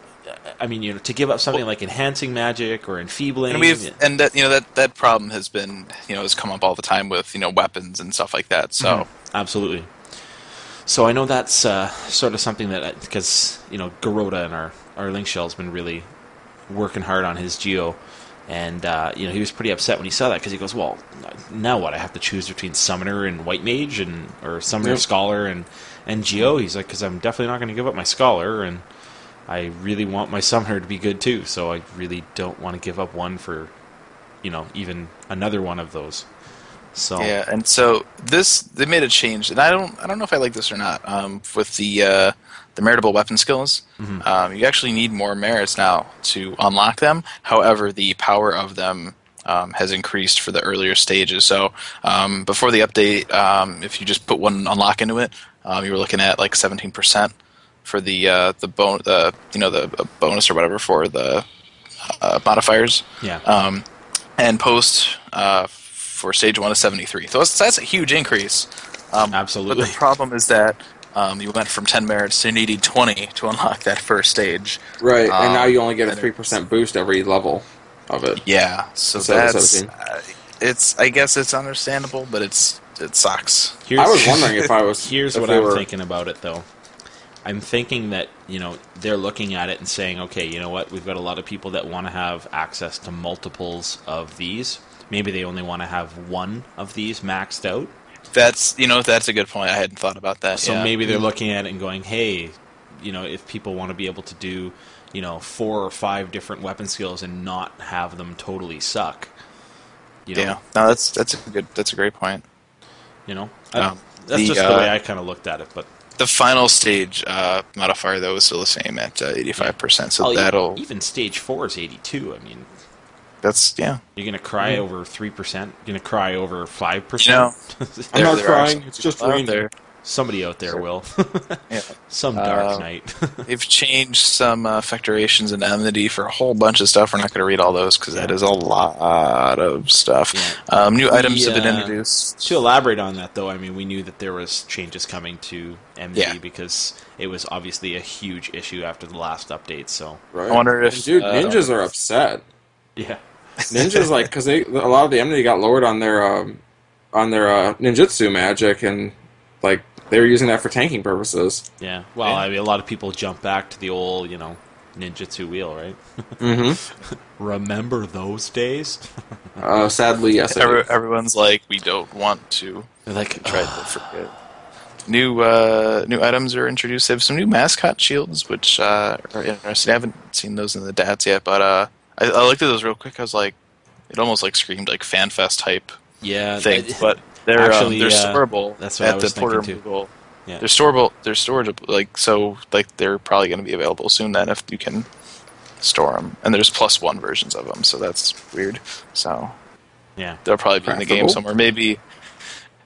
I mean, you know, to give up something like enhancing magic or enfeebling, and we've and that you know that that problem has been you know has come up all the time with you know weapons and stuff like that. So Mhm. absolutely. So I know that's uh, sort of something that because you know Garoda and our our link shell's been really working hard on his geo, and uh, you know he was pretty upset when he saw that because he goes, well, now what? I have to choose between summoner and white mage, and or summoner scholar and and geo. He's like, because I'm definitely not going to give up my scholar, and I really want my summoner to be good too. So I really don't want to give up one for, you know, even another one of those. So yeah, and so this they made a change, and I don't I don't know if I like this or not. Um, with the uh, the meritable weapon skills, Mhm. um, you actually need more merits now to unlock them. However, the power of them um, has increased for the earlier stages. So um, before the update, um, if you just put one unlock into it, um, you were looking at like seventeen percent for the uh, the bon- uh, you know the uh, bonus or whatever for the uh, modifiers yeah. um, and post uh, for stage one is 73. So that's, that's a huge increase. Um, Absolutely. But the problem is that um, you went from 10 merits to needing 20 to unlock that first stage. Right, and Um, now you only get a three percent boost every level of it. Yeah, so So that's that's uh, it's. I guess it's understandable, but it's it sucks. Here's, I was wondering if I was. Here's if what I'm were, thinking about it, though. I'm thinking that you know they're looking at it and saying, okay, you know what? We've got a lot of people that want to have access to multiples of these. Maybe they only want to have one of these maxed out. That's you know that's a good point. I hadn't thought about that. So yeah. maybe they're looking at it and going, hey, you know, if people want to be able to do, you know, four or five different weapon skills and not have them totally suck. You know, yeah, no, that's that's a good that's a great point. you know, Um, that's the, just the uh, way I kind of looked at it. But The final stage uh, modifier though is still the same at uh, 85%. So Oh, that'll even stage four is 82. I mean, that's yeah. You're gonna cry over three percent. You're gonna cry over five You know, percent. I'm not crying. It's just raining. there. Somebody out there will. Yeah. Some dark Um, night. They've changed some uh, factorations and enmity for a whole bunch of stuff. We're not going to read all those because that Yeah. is a lot of stuff. Yeah. Um, new items have been uh, introduced. to elaborate on that, though, I mean, we knew that there was changes coming to MD Yeah. because it was obviously a huge issue after the last update. So Right. I wonder if, And dude, uh, ninjas are upset. yeah, Ninjas like because they a lot of the enmity got lowered on their um, on their uh, ninjutsu magic and like they were using that for tanking purposes. yeah. Well, Yeah. I mean, a lot of people jump back to the old, you know, ninjutsu wheel, right? Mm-hmm. Remember those days? Uh, sadly, yes. Every, everyone's like, we don't want to They're like, try to forget. New uh, new items are introduced. They have some new mascot shields, which uh, are interesting. I haven't seen those in the DATs yet, but uh, I, I looked at those real quick. I was like, it almost like screamed like FanFest type yeah, thing, I- but they're Actually, um, they're uh, storable that's what I at was the Porter thinking, too. Google. Yeah. They're storable. They're storage like so. Like they're probably going to be available soon. Then if you can store them, and there's plus one versions of them, so that's weird. So yeah. they'll probably be in the game somewhere. Maybe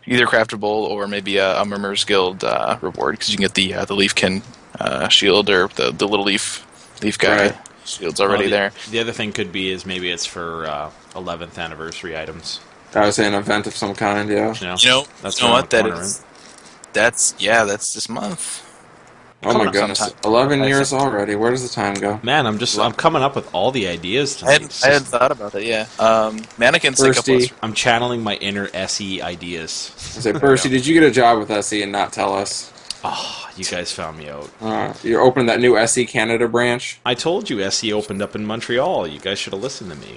either craftable or maybe a, a Murmurs Guild uh, reward because you can get the uh, the Leafkin uh, shield or the the little leaf leaf guy Right. shield's already Well, the, there. The other thing could be is maybe it's for uh, 11th anniversary items. I would say an event of some kind. Yeah. You know, You know, That's you know what the that. That's yeah, that's this month. Oh my Coming up goodness, sometime. eleven I years think- already. Where does the time go? Man, I'm just I'm coming up with all the ideas I hadn't, I hadn't just- thought about that. Yeah, um, mannequins Thirsty. I'm channeling my inner SE ideas. I say, Percy, did you get a job with SE and not tell us? Oh, you guys found me out. Uh, you're opening that new SE Canada branch. I told you SE opened up in Montreal. You guys should have listened to me.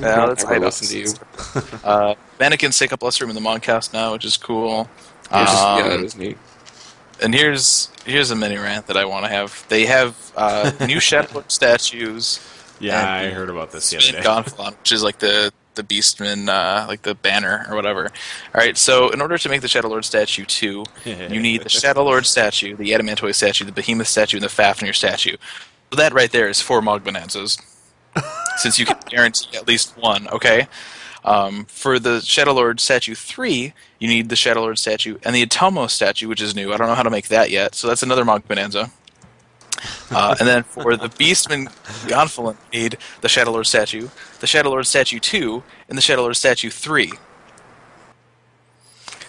Yeah, that's I listen to you. Uh, mannequins take up less room in the Mog House now, which is cool. Just- yeah, Um, that is neat. and here's here's a mini rant that I want to have. They have uh, new Shadow Lord statues. Yeah, And I heard about this the other day. Gonfalon, which is like the the Beastman, uh, like the banner or whatever. All right, so in order to make the Shadow Lord statue two, you need the Shadow Lord statue, the Adamantoise statue, the Behemoth statue, and the Fafnir statue. So that right there is four Mog Bonanzas, since you can guarantee at least one. Okay. Um, for the Shadow Lord statue three, you need the Shadow Lord statue and the Atomos statue, which is new. I don't know how to make that yet, so that's another Mog Bonanza. Uh, and then for the Beastman Gonfalon, you need the Shadow Lord statue, the Shadow Lord statue 2, and the Shadow Lord statue 3.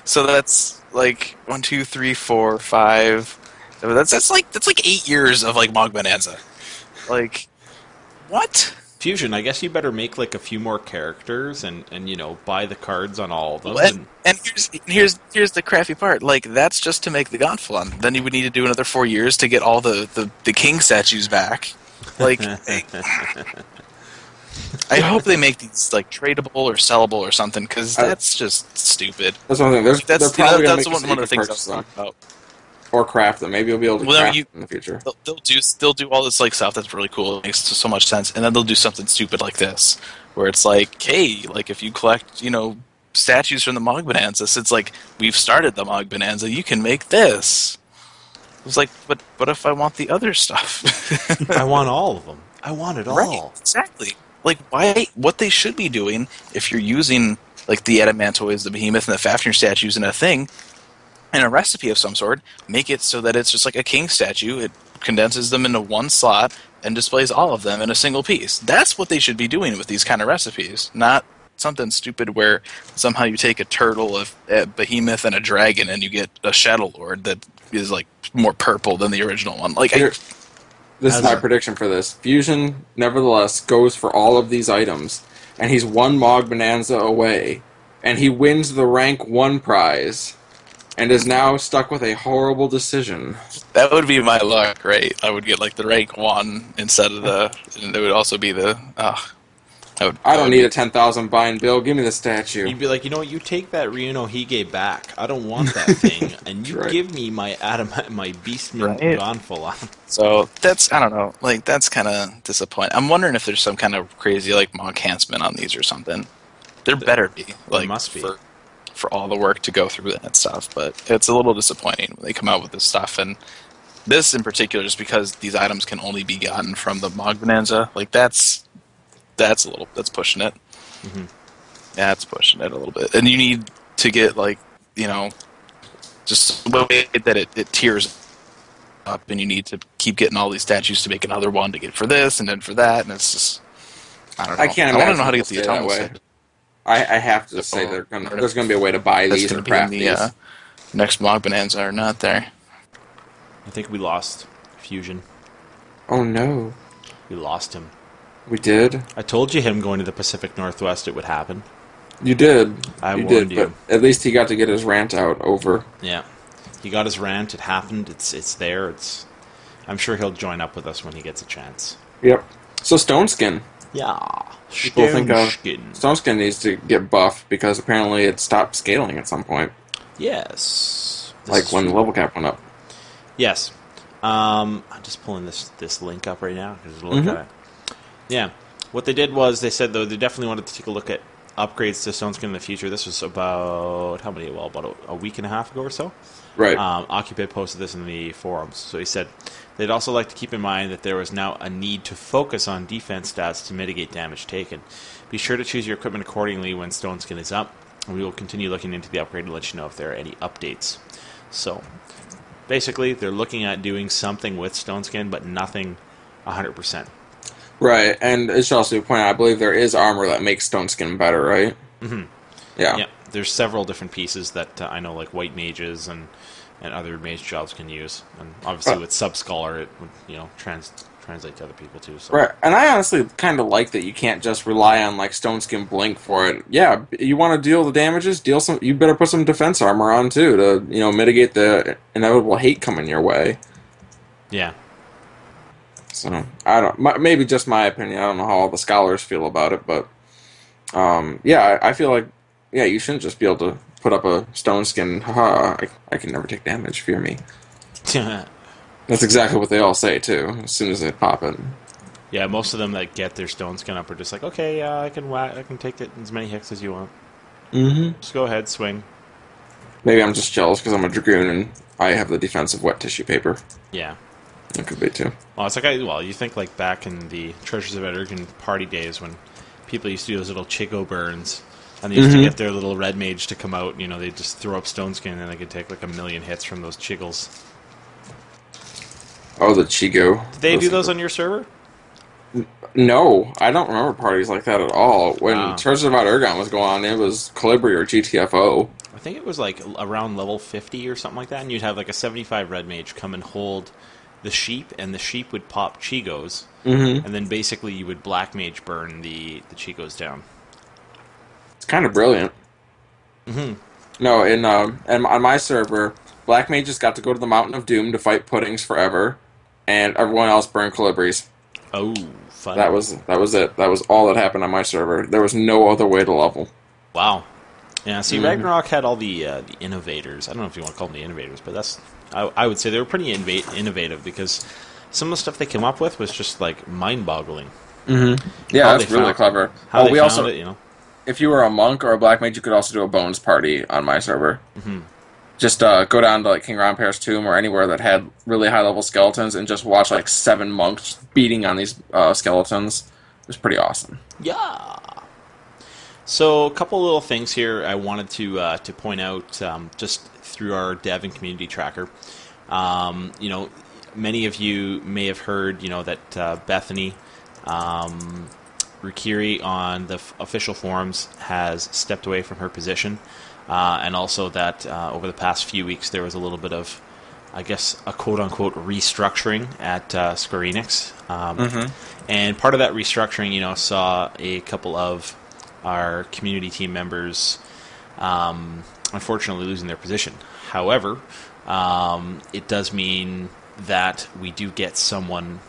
So that's like one, two, three, four, five. That's that's like that's like eight years of like Mog Bonanza. Like what? Fusion, I guess you better make like a few more characters and, and you know buy the cards on all of them. And, and- and here's here's here's the crappy part. Like that's just to make the Gonfalon. Then you would need to do another four years to get all the the, the king statues back. Like, I, I hope they make these like tradable or sellable or something because I- that's just stupid. That's one thing. There's, That's they're probably that's one, one of the things I was purchase talking about. Or craft them. Maybe you'll be able to Well, craft you- them in the future. They'll, they'll do they'll do all this like stuff that's really cool. It makes so much sense, and then they'll do something stupid like this, where it's like, hey, like if you collect, you know, statues from the Mog Bonanza, it's like we've started the Mog Bonanza, you can make this. It was like, but what if I want the other stuff? I want all of them. I want it all. Right, exactly. Like, why? What they should be doing if you're using like the adamantoises, the behemoth, and the Fafnir statues in a thing, in a recipe of some sort, make it so that it's just like a king statue. It condenses them into one slot and displays all of them in a single piece. That's what they should be doing with these kind of recipes, not something stupid where somehow you take a turtle, a, a behemoth, and a dragon, and you get a shadow lord that is like more purple than the original one. Like, I, Here, this is my a- prediction for this. Fusion, nevertheless, goes for all of these items, and he's one Mog Bonanza away, and he wins the rank one prize, and is now stuck with a horrible decision. That would be my luck, right? I would get like the rank one instead of the. And it would also be the. Oh, I, would, I don't would need be- a ten thousand byne bill. Give me the statue. You'd be like, you know what? You take that Ryuno Hige back. I don't want that thing, and you Right. give me my Adam, my Beastman Right. Gonfalon. So that's I don't know. Like that's kind of disappointing. I'm wondering if there's some kind of crazy like Mog enhancement on these or something. There better be. Like must be. for for all the work to go through that stuff. But it's a little disappointing when they come out with this stuff and. This in particular, just because these items can only be gotten from the Mog Bonanza, like that's that's a little that's pushing it. Mhm. Yeah, that's pushing it a little bit. And you need to get like you know, just the way that it, it tiers up, and you need to keep getting all these statues to make another one to get for this and then for that, and it's just I don't know. I can't I want imagine to know how to get the stay that atomic way. statue. I, I have to say Oh, they're gonna, or- there's going to be a way to buy these going or be in craft the these. uh, next Mog Bonanza are not there. I think we lost Fusion. oh no, We lost him. we did. I told you him going to the Pacific Northwest it would happen. You did. I you warned did, you. but at least he got to get his rant out over. Yeah, he got his rant. It happened. It's it's there. It's. I'm sure he'll join up with us when he gets a chance. Yep. So Stone Skin. Yeah. People think of Skin. Stone Skin needs to get buffed because apparently it stopped scaling at some point, Yes. This like is when the level cap went up. Yes. Um, I'm just pulling this this link up right now because look Mhm. at it. Yeah. What they did was they said though they definitely wanted to take a look at upgrades to Stone Skin in the future. This was about how many? Well, about a, a week and a half ago or so. Right. Um, Okipuit posted this in the forums. So he said they'd also like to keep in mind that there was now a need to focus on defense stats to mitigate damage taken. Be sure to choose your equipment accordingly when Stone Skin is up. We will continue looking into the upgrade to let you know if there are any updates. So basically, they're looking at doing something with Stone Skin, but nothing 100%. Right. And it should also be pointed out, I believe there is armor that makes Stone Skin better, right? Mhm. Yeah. Yeah, there's several different pieces that uh, I know, like white mages and and other mage jobs can use, and obviously Right. with sub scholar, it would you know trans translate to other people too. So Right. And I honestly kind of like that you can't just rely on like Stone Skin Blink for it. Yeah, you want to deal the damages, deal some you better put some defense armor on too to, you know, mitigate the inevitable hate coming your way. yeah, So I don't. My, maybe just my opinion. I don't know how all the scholars feel about it, but um, yeah, I, I feel like yeah, you shouldn't just be able to put up a stone skin. Haha! I, I can never take damage. Fear me. That's exactly what they all say too. As soon as they pop it. Yeah, most of them that get their stone skin up are just like, okay, uh, I can whack, I can take it as many hits as you want. Mm-hmm. Just go ahead, swing. Maybe I'm just jealous because I'm a dragoon and I have the defensive wet tissue paper. Yeah. That could be too. Well, it's like I, well, you think like back in the Treasures of Aht Urhgan party days when people used to do those little Chigoe burns, and they used Mhm. to get their little red mage to come out. You know, they just throw up stone skin and they could take like a million hits from those chiggles. Oh, the Chigoe. Did they do those on your server? No, I don't remember parties like that at all. When Ah. Treasures of Aht Urhgan was going on, it was Colibri or GTFO. I think it was like around level 50 or something like that, and you'd have like a 75 red mage come and hold the sheep, and the sheep would pop Chigoes, Mm-hmm. and then basically you would black mage burn the, the Chigoes down. It's kind of brilliant. Mm-hmm. No, in um, and on my server, Black Mages got to go to the Mountain of Doom to fight puddings forever, and everyone else burned Colibris. Oh, fun. That was that was it. That was all that happened on my server. There was no other way to level. Wow. Yeah, see, Mhm. Ragnarok had all the uh, the innovators. I don't know if you want to call them the innovators, but that's I, I would say they were pretty innova- innovative because some of the stuff they came up with was just like mind-boggling. Mm-hmm. Yeah, How that's really found- clever. How they we also, it, you know. if you were a monk or a black mage, you could also do a bones party on my server. Mhm. Just uh, go down to like King Ranperre's tomb or anywhere that had really high level skeletons and just watch like seven monks beating on these uh, skeletons. It was pretty awesome. Yeah. So a couple little things here I wanted to uh, to point out um, just through our dev and community tracker. Um, you know, many of you may have heard you know that uh, Bethany um, Rukiri on the f- official forums has stepped away from her position, uh, and also that uh, over the past few weeks there was a little bit of I guess a quote unquote restructuring at uh, Square Enix. Um, And part of that restructuring, you know, saw a couple of our community team members um, unfortunately losing their position. However, um, it does mean that we do get someone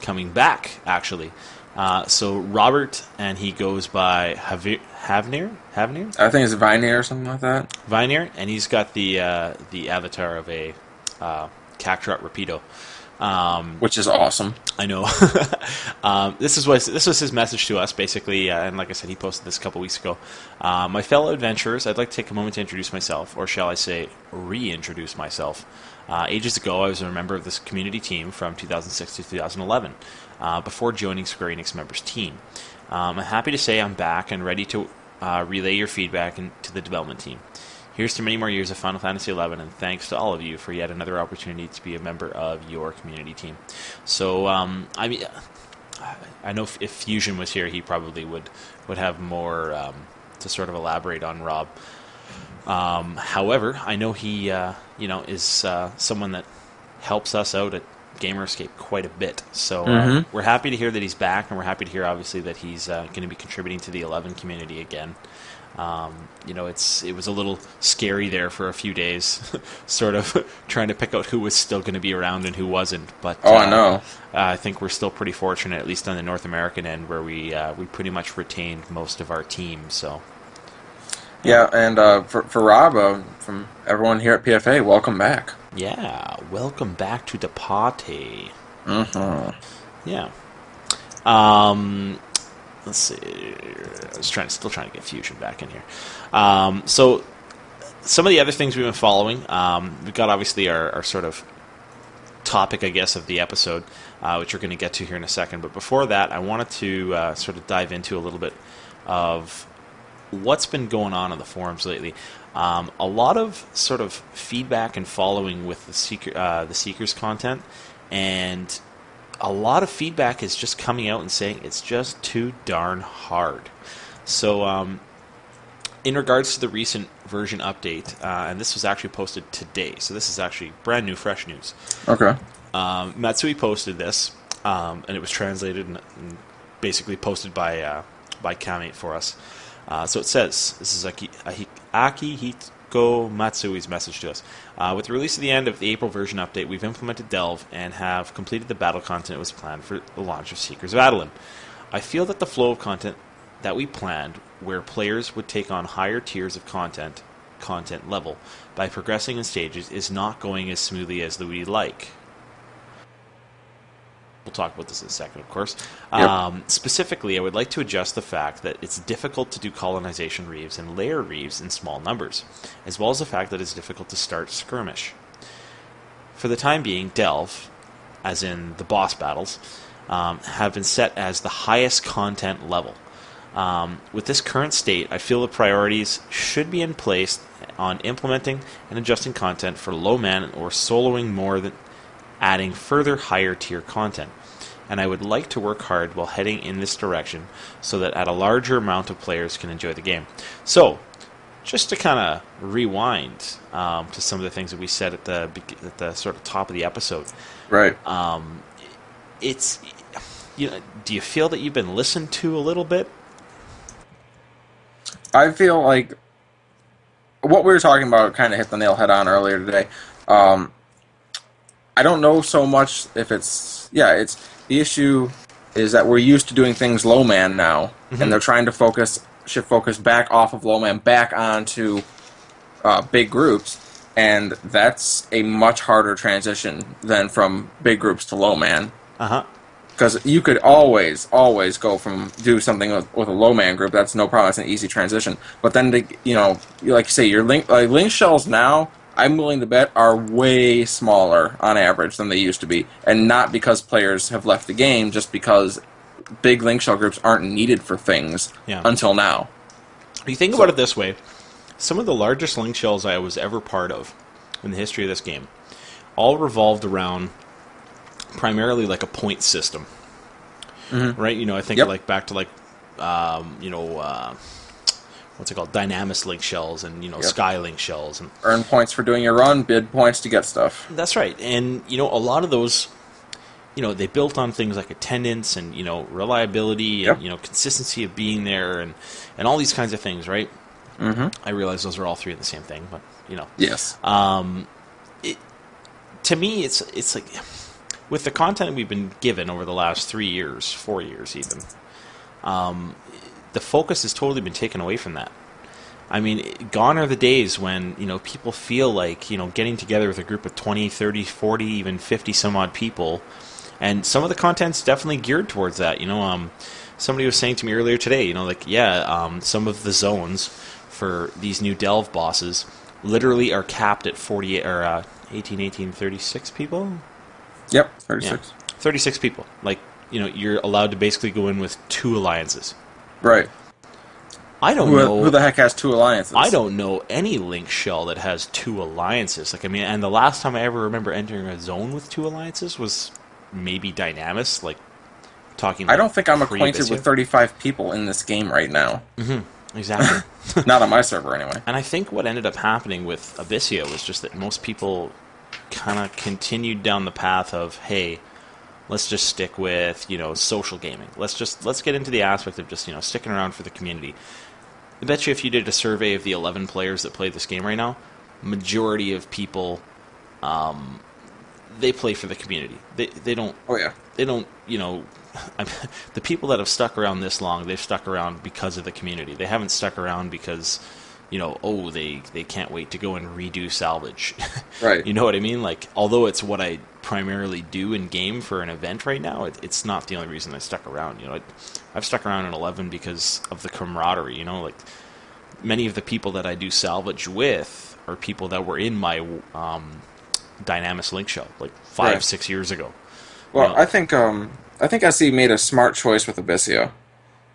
coming back, actually. Uh, so Robert, and he goes by Havi- Havnir? Havnir? I think it's Viney or something like that. Vinir, and he's got the uh, the avatar of a uh, Cactrot Rapido. Um, which is awesome. I know. um, this is what this was his message to us, basically, uh, and like I said, he posted this a couple weeks ago. Uh, my fellow adventurers, I'd like to take a moment to introduce myself, or shall I say, reintroduce myself. Uh, ages ago, I was a member of this community team from 2006 to 2011, uh, before joining Square Enix members team. Um, I'm happy to say I'm back and ready to uh, relay your feedback in, to the development team. Here's to many more years of Final Fantasy XI, and thanks to all of you for yet another opportunity to be a member of your community team. So, um, I mean, I know if, Fusion was here, he probably would would have more um, to sort of elaborate on Rob. Um, however, I know he, uh, you know, is uh, someone that helps us out at Gamerscape quite a bit. So uh, Mhm. we're happy to hear that he's back, and we're happy to hear, obviously, that he's uh, going to be contributing to the Eleven community again. Um, you know, it's it was a little scary there for a few days, sort of trying to pick out who was still going to be around and who wasn't. But Oh, I uh, know. uh, I think we're still pretty fortunate, at least on the North American end, where we uh, we pretty much retained most of our team. So Yeah, and uh, for for Rob, uh, from everyone here at PFA, welcome back. yeah, welcome back to the party. Mm-hmm. Yeah. Um, let's see. I was trying, still trying to get Fusion back in here. Um, so some of the other things we've been following, um, we've got obviously our, our sort of topic, I guess, of the episode, uh, which we're going to get to here in a second. But before that, I wanted to uh, sort of dive into a little bit of what's been going on in the forums lately. Um, a lot of sort of feedback and following with the seeker, uh, the seekers content, and a lot of feedback is just coming out and saying it's just too darn hard. So, um, in regards to the recent version update, uh, and this was actually posted today, so this is actually brand new, fresh news. Okay. Um, Matsui posted this, um, and it was translated and, and basically posted by uh, by Camate for us. Uh, so it says, "This is Aki, Aki, Akihiko Matsui's message to us. Uh, with the release of the end of the April version update, we've implemented Delve and have completed the battle content that was planned for the launch of Seekers of Adoulin. I feel that the flow of content that we planned, where players would take on higher tiers of content, content level, by progressing in stages, is not going as smoothly as we like." We'll talk about this in a second, of course. Yep. Um, specifically, I would like to adjust the fact that it's difficult to do colonization reives and layer reives in small numbers, as well as the fact that it's difficult to start skirmish. For the time being, Delve, as in the boss battles, um, have been set as the highest content level. Um, with this current state, I feel the priorities should be in place on implementing and adjusting content for low man or soloing more than adding further higher tier content. And I would like to work hard while heading in this direction so that at a larger amount of players can enjoy the game. So, just to kind of rewind um, to some of the things that we said at the at the sort of top of the episode, Right. um, it's you know, do you feel that you've been listened to a little bit? I feel like what we were talking about kind of hit the nail head on earlier today. Um, I don't know so much if it's yeah, it's the issue is that we're used to doing things low man now, and they're trying to focus shift focus back off of low man back onto uh, big groups, and that's a much harder transition than from big groups to low man Uh huh. because you could always, always go from do something with, with a low man group. That's no problem. That's an easy transition. But then, to, you know, like you say, your link like link shells now. I'm willing to bet are way smaller on average than they used to be, and not because players have left the game, just because big link shell groups aren't needed for things Yeah. until now. You think about it this way: some of the largest link shells I was ever part of in the history of this game all revolved around primarily like a point system, right? You know, I think Yep. like back to like um, you know uh, what's it called, Dynamis link shells and you know Yep. Sky link shells and Earn points for doing your run, bid points to get stuff. That's right. And, you know, a lot of those, you know, they built on things like attendance and, you know, reliability and, Yep. you know, consistency of being there and, and all these kinds of things, right? Mm-hmm. I realize those are all three of the same thing, but, you know. Yes. Um, it, to me, it's, it's like, with the content we've been given over the last three years, four years even, um, the focus has totally been taken away from that. I mean, gone are the days when, you know, people feel like, you know, getting together with a group of 20, 30, 40, even 50 some odd people. And some of the content's definitely geared towards that. You know, um, somebody was saying to me earlier today, you know, like, yeah, um, some of the zones for these new Delve bosses literally are capped at 48 or uh, 18, 18, 36 people. Yep. Yeah. Thirty-six. 36 people. Like, you know, you're allowed to basically go in with two alliances. Right. I don't Who, know. who the heck has two alliances? I don't know any link shell that has two alliances. Like I mean, and the last time I ever remember entering a zone with two alliances was maybe Dynamis. Like talking. I don't think I'm acquainted with 35 people in this game right now. Mm-hmm. exactly. Not on my server, anyway. and I think what ended up happening with Abyssea was just that most people kind of continued down the path of hey. Let's just stick with you know social gaming. Let's just let's get into the aspect of just you know sticking around for the community. I bet you if you did a survey of the 11 players that play this game right now, majority of people, um, they play for the community. They they don't Oh yeah. they don't you know I'm, the people that have stuck around this long they've stuck around because of the community they haven't stuck around because you know oh they they can't wait to go and redo salvage Right. you know what i mean like although it's what i primarily do in game for an event right now it, it's not the only reason i stuck around you know I, i've stuck around in 11 because of the camaraderie you know like many of the people that i do salvage with are people that were in my um, dynamis link shell like five Right. six years ago Well, Yeah. I think um, I think SE made a smart choice with Abyssea,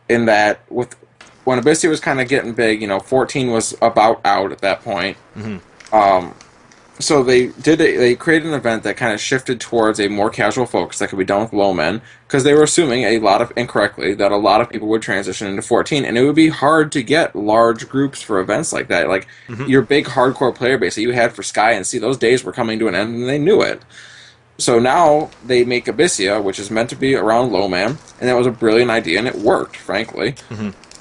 in that with when Abyssea was kind of getting big, you know, 14 was about out at that point. Mm-hmm. Um, so they did a, they created an event that kind of shifted towards a more casual focus that could be done with low men because they were assuming a lot of incorrectly that a lot of people would transition into 14 and it would be hard to get large groups for events like that like your big hardcore player base that you had for sky and sea those days were coming to an end and they knew it so now they make abyssea which is meant to be around low man, and that was a brilliant idea, and it worked, frankly.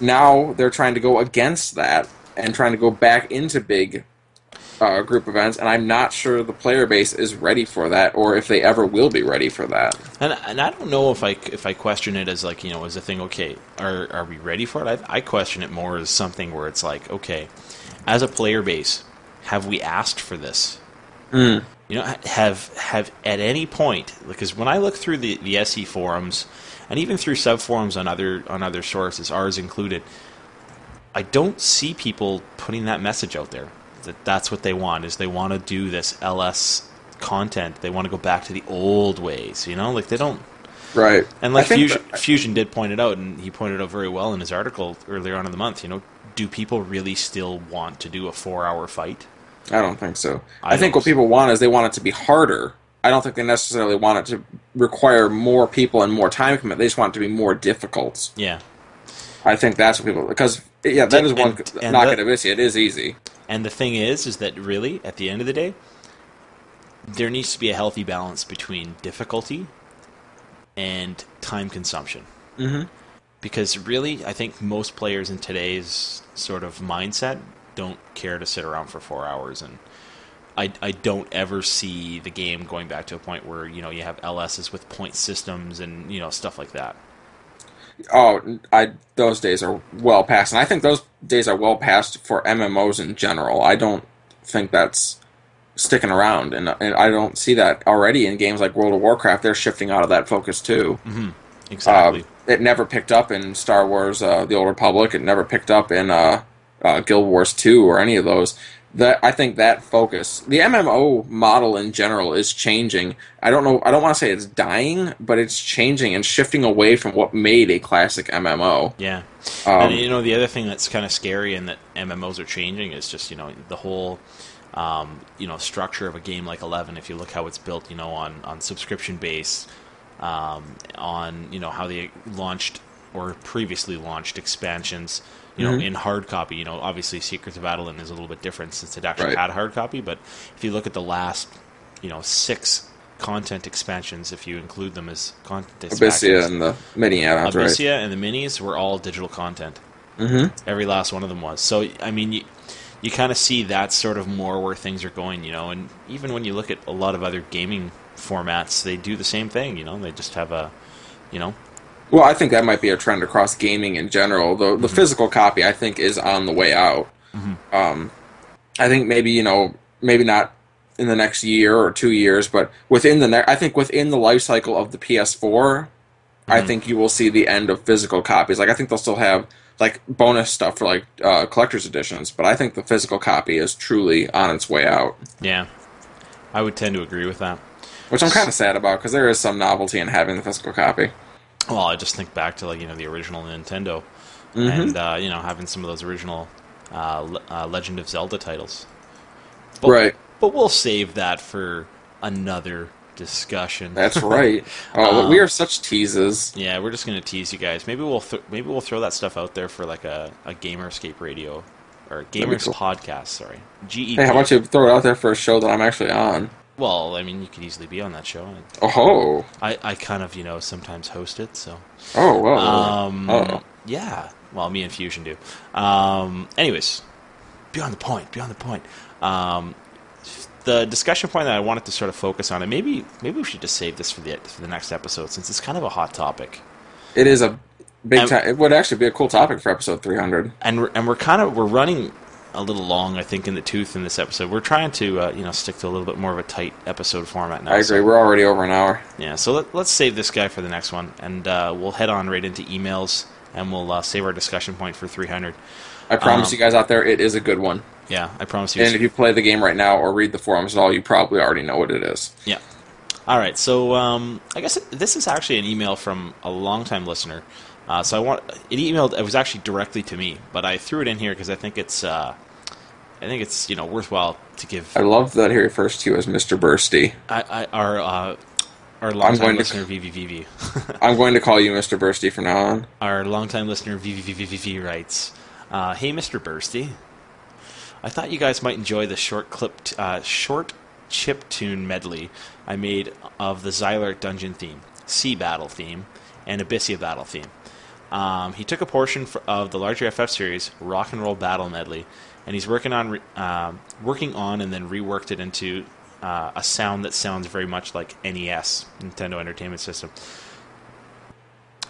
Now they're trying to go against that and trying to go back into big uh, group events, and I'm not sure the player base is ready for that, or if they ever will be ready for that. And and I don't know if I if I question it as like you know as a thing. Okay, are are we ready for it? I, I question it more as something where it's like okay, as a player base, have we asked for this? you know, have have at any point because when I look through the the SE forums and even through sub forums on other on other sources, ours included, I don't see people putting that message out there that that's what they want is they want to do this LS content. They want to go back to the old ways, you know, like they don't. Right. And like Fusion, that- Fusion did point it out, and he pointed out very well in his article earlier on in the month. You know, do people really still want to do a four-hour fight? I don't think so. I I, think what people want is they want it to be harder. I don't think they necessarily want it to require more people and more time commitment. They just want it to be more difficult. Yeah, I think that's what people because yeah, that is one And- and knock the- at Abyssea. It is easy. And the thing is, is that really, at the end of the day, there needs to be a healthy balance between difficulty and time consumption. Mm-hmm. Because really, I think most players in today's sort of mindset don't care to sit around for four hours. And I, I don't ever see the game going back to a point where, you know, you have LSs with point systems and, you know, stuff like that. Oh, I those days are well past, and I think those days are well past for MMOs in general. I don't think that's sticking around, and, and I don't see that already in games like World of Warcraft. They're shifting out of that focus too. Exactly. Uh, it never picked up in Star Wars: uh, The Old Republic. It never picked up in uh, uh, Guild Wars Two or any of those. That I think that focus, the MMO model in general, is changing. I don't know. I don't want to say it's dying, but it's changing and shifting away from what made a classic MMO. Yeah. Um, and you know the other thing that's kind of scary and that MMOs are changing is just you know the whole um, you know structure of a game like Eleven. If you look how it's built, you know on on subscription base, um, on you know how they launched or previously launched expansions. You know, Mhm. in hard copy, you know, obviously Secrets of Adoulin is a little bit different since it actually Right. had hard copy. But if you look at the last, you know, six content expansions, if you include them as content expansions, Abyssea and the mini add-ons, right? Abyssea and the minis were all digital content. Mm-hmm. Every last one of them was. So I mean, you you kind of see that sort of more where things are going, you know. And even when you look at a lot of other gaming formats, they do the same thing. You know, they just have a, you know, Well, I think that might be a trend across gaming in general. The Mm-hmm. the physical copy, I think, is on the way out. Um, I think maybe you know, maybe not in the next year or two years, but within the I think within the life cycle of the PS4, I Mm-hmm. think you will see the end of physical copies. Like I think they'll still have like bonus stuff for like uh, collector's editions, but I think the physical copy is truly on its way out, yeah. I would tend to agree with that. which I'm kind of sad about because there is some novelty in having the physical copy. Well, I just think back to like you know the original Nintendo, Mhm. and uh, you know having some of those original uh, uh, Legend of Zelda titles. But, Right. But we'll save that for another discussion. That's right. Oh, Um, we are such teases. Yeah, we're just gonna tease you guys. Maybe we'll th- maybe we'll throw that stuff out there for like a, a Gamerscape radio or Gamers cool. podcast. Sorry, GE. Hey, how about you throw it out there for a show that I'm actually on? Well, I mean, you could easily be on that show. Oh, I, I kind of you know sometimes host it, so oh, well. um, oh. yeah. Well, me and Fusion do. Um, anyways, beyond the point. Beyond the point. Um, the discussion point that I wanted to sort of focus on, and maybe maybe we should just save this for the for the next episode since it's kind of a hot topic. It is a big time. It would actually be a cool topic for episode 300. and we're, and we're kind of we're running a little long, I think, in the tooth in this episode. We're trying to uh, you know stick to a little bit more of a tight episode format now. I so- agree. We're already over an hour. yeah, so let, let's save this guy for the next one, and uh, we'll head on right into emails, and we'll uh, save our discussion point for 300. I promise Um, you guys out there, it is a good one. Yeah, I promise you. And if you play the game right now or read the forums at all, you probably already know what it is. Yeah. All right. So um, I guess this is actually an email from a longtime listener. Uh, so I want it emailed. It was actually directly to me, but I threw it in here because I think it's uh, I think it's you know worthwhile to give I love that he refers to you as Mr. Bursty. I, I, our uh, our longtime going to- listener VVVV. I'm going to call you Mr. Bursty from now on. our longtime listener VVVVV writes, uh, "Hey, Mr. Bursty, I thought you guys might enjoy the short clip, uh, short chip tune medley I made of the Zilart dungeon theme, Sea Battle theme, and Abyssea Battle theme. Um, he took a portion f- of the larger FF series Rock and Roll Battle medley, and he's working on re- um, working on and then reworked it into uh, a sound that sounds very much like NES, Nintendo Entertainment System.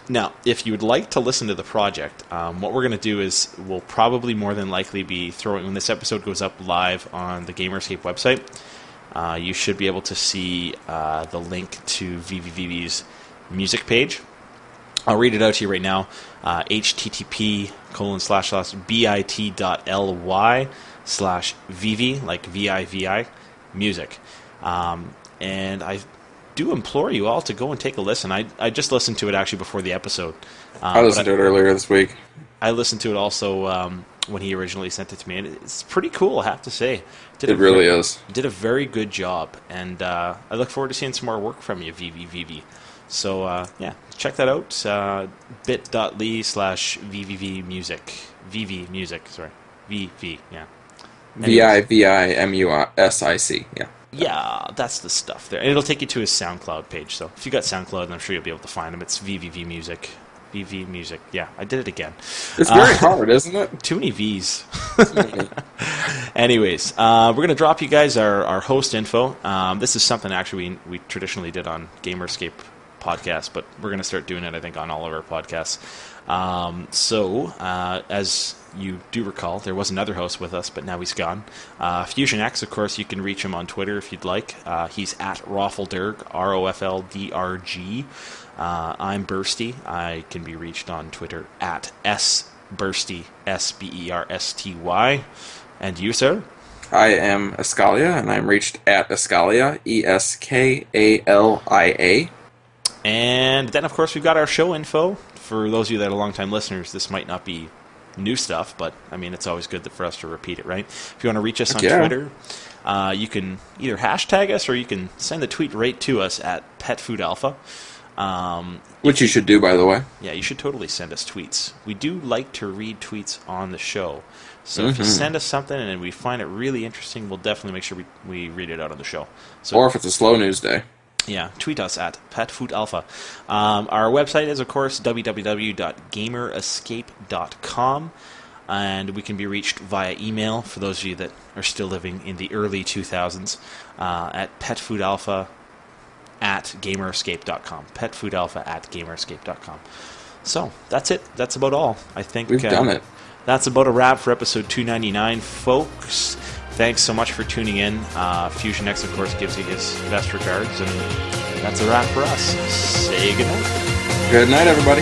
Now, if you would like to listen to the project, um, what we're going to do is we'll probably more than likely be throwing when this episode goes up live on the Gamerscape website. uh, you should be able to see uh, the link to VVVV's music page. I'll read it out to you right now. Uh, HTTP colon slash slash bit.ly slash VV, like V-I-V-I, music. Um, and I do implore you all to go and take a listen. I, I just listened to it actually before the episode. Uh, I listened to it earlier this week. I listened to it also um, when he originally sent it to me, and it's pretty cool, I have to say. Did It really very, is. Did a very good job, and uh, I look forward to seeing some more work from you, VVVV. So, uh, yeah, check that out. Uh, bit.ly slash VVV music. VV music, sorry. VV, yeah. V I V I M U S I C. Yeah. Yeah, that's the stuff there. And it'll take you to his SoundCloud page. So if you got SoundCloud, I'm sure you'll be able to find him. It's VVV Music. VV Music. Yeah, I did it again. It's very Uh, hard, isn't it? Too many V's. Anyways, uh, we're going to drop you guys our, our host info. Um, this is something actually we, we traditionally did on Gamer Escape podcast, but we're going to start doing it, I think, on all of our podcasts. Um, so, uh, as you do recall, there was another host with us, but now he's gone. Uh, Fusion X, of course, you can reach him on Twitter if you'd like. Uh, he's at Roffelderg, R O F L D R G. Uh, I'm Bersty. I can be reached on Twitter at S Bersty, S B E R S T Y. And you, sir? I am Eskalia, and I'm reached at Eskalia, E S K A L I A. And then, of course, we've got our show info. For those of you that are longtime listeners, this might not be new stuff, but I mean, it's always good for us to repeat it, right? If you want to reach us on Yeah. Twitter, uh, you can either hashtag us or you can send the tweet right to us at Pet Food Alpha. Um, Which you should do, by the way. yeah, you should totally send us tweets. We do like to read tweets on the show. So if you Mhm. send us something and we find it really interesting, we'll definitely make sure we, we read it out on the show. So Or if it's a slow news day. Yeah, tweet us at PetFoodAlpha. Um, our website is, of course, www.gamerescape.com. And we can be reached via email for those of you that are still living in the early 2000s uh, at petfoodalpha at gamerescape.com. Petfoodalpha at gamerescape.com. So that's it. That's about all. I think We've uh, done it. that's about a wrap for episode 299, folks. Thanks so much for tuning in. Uh, Fusion X, of course, gives you his best regards, and that's a wrap for us. Say goodnight. Good night, everybody.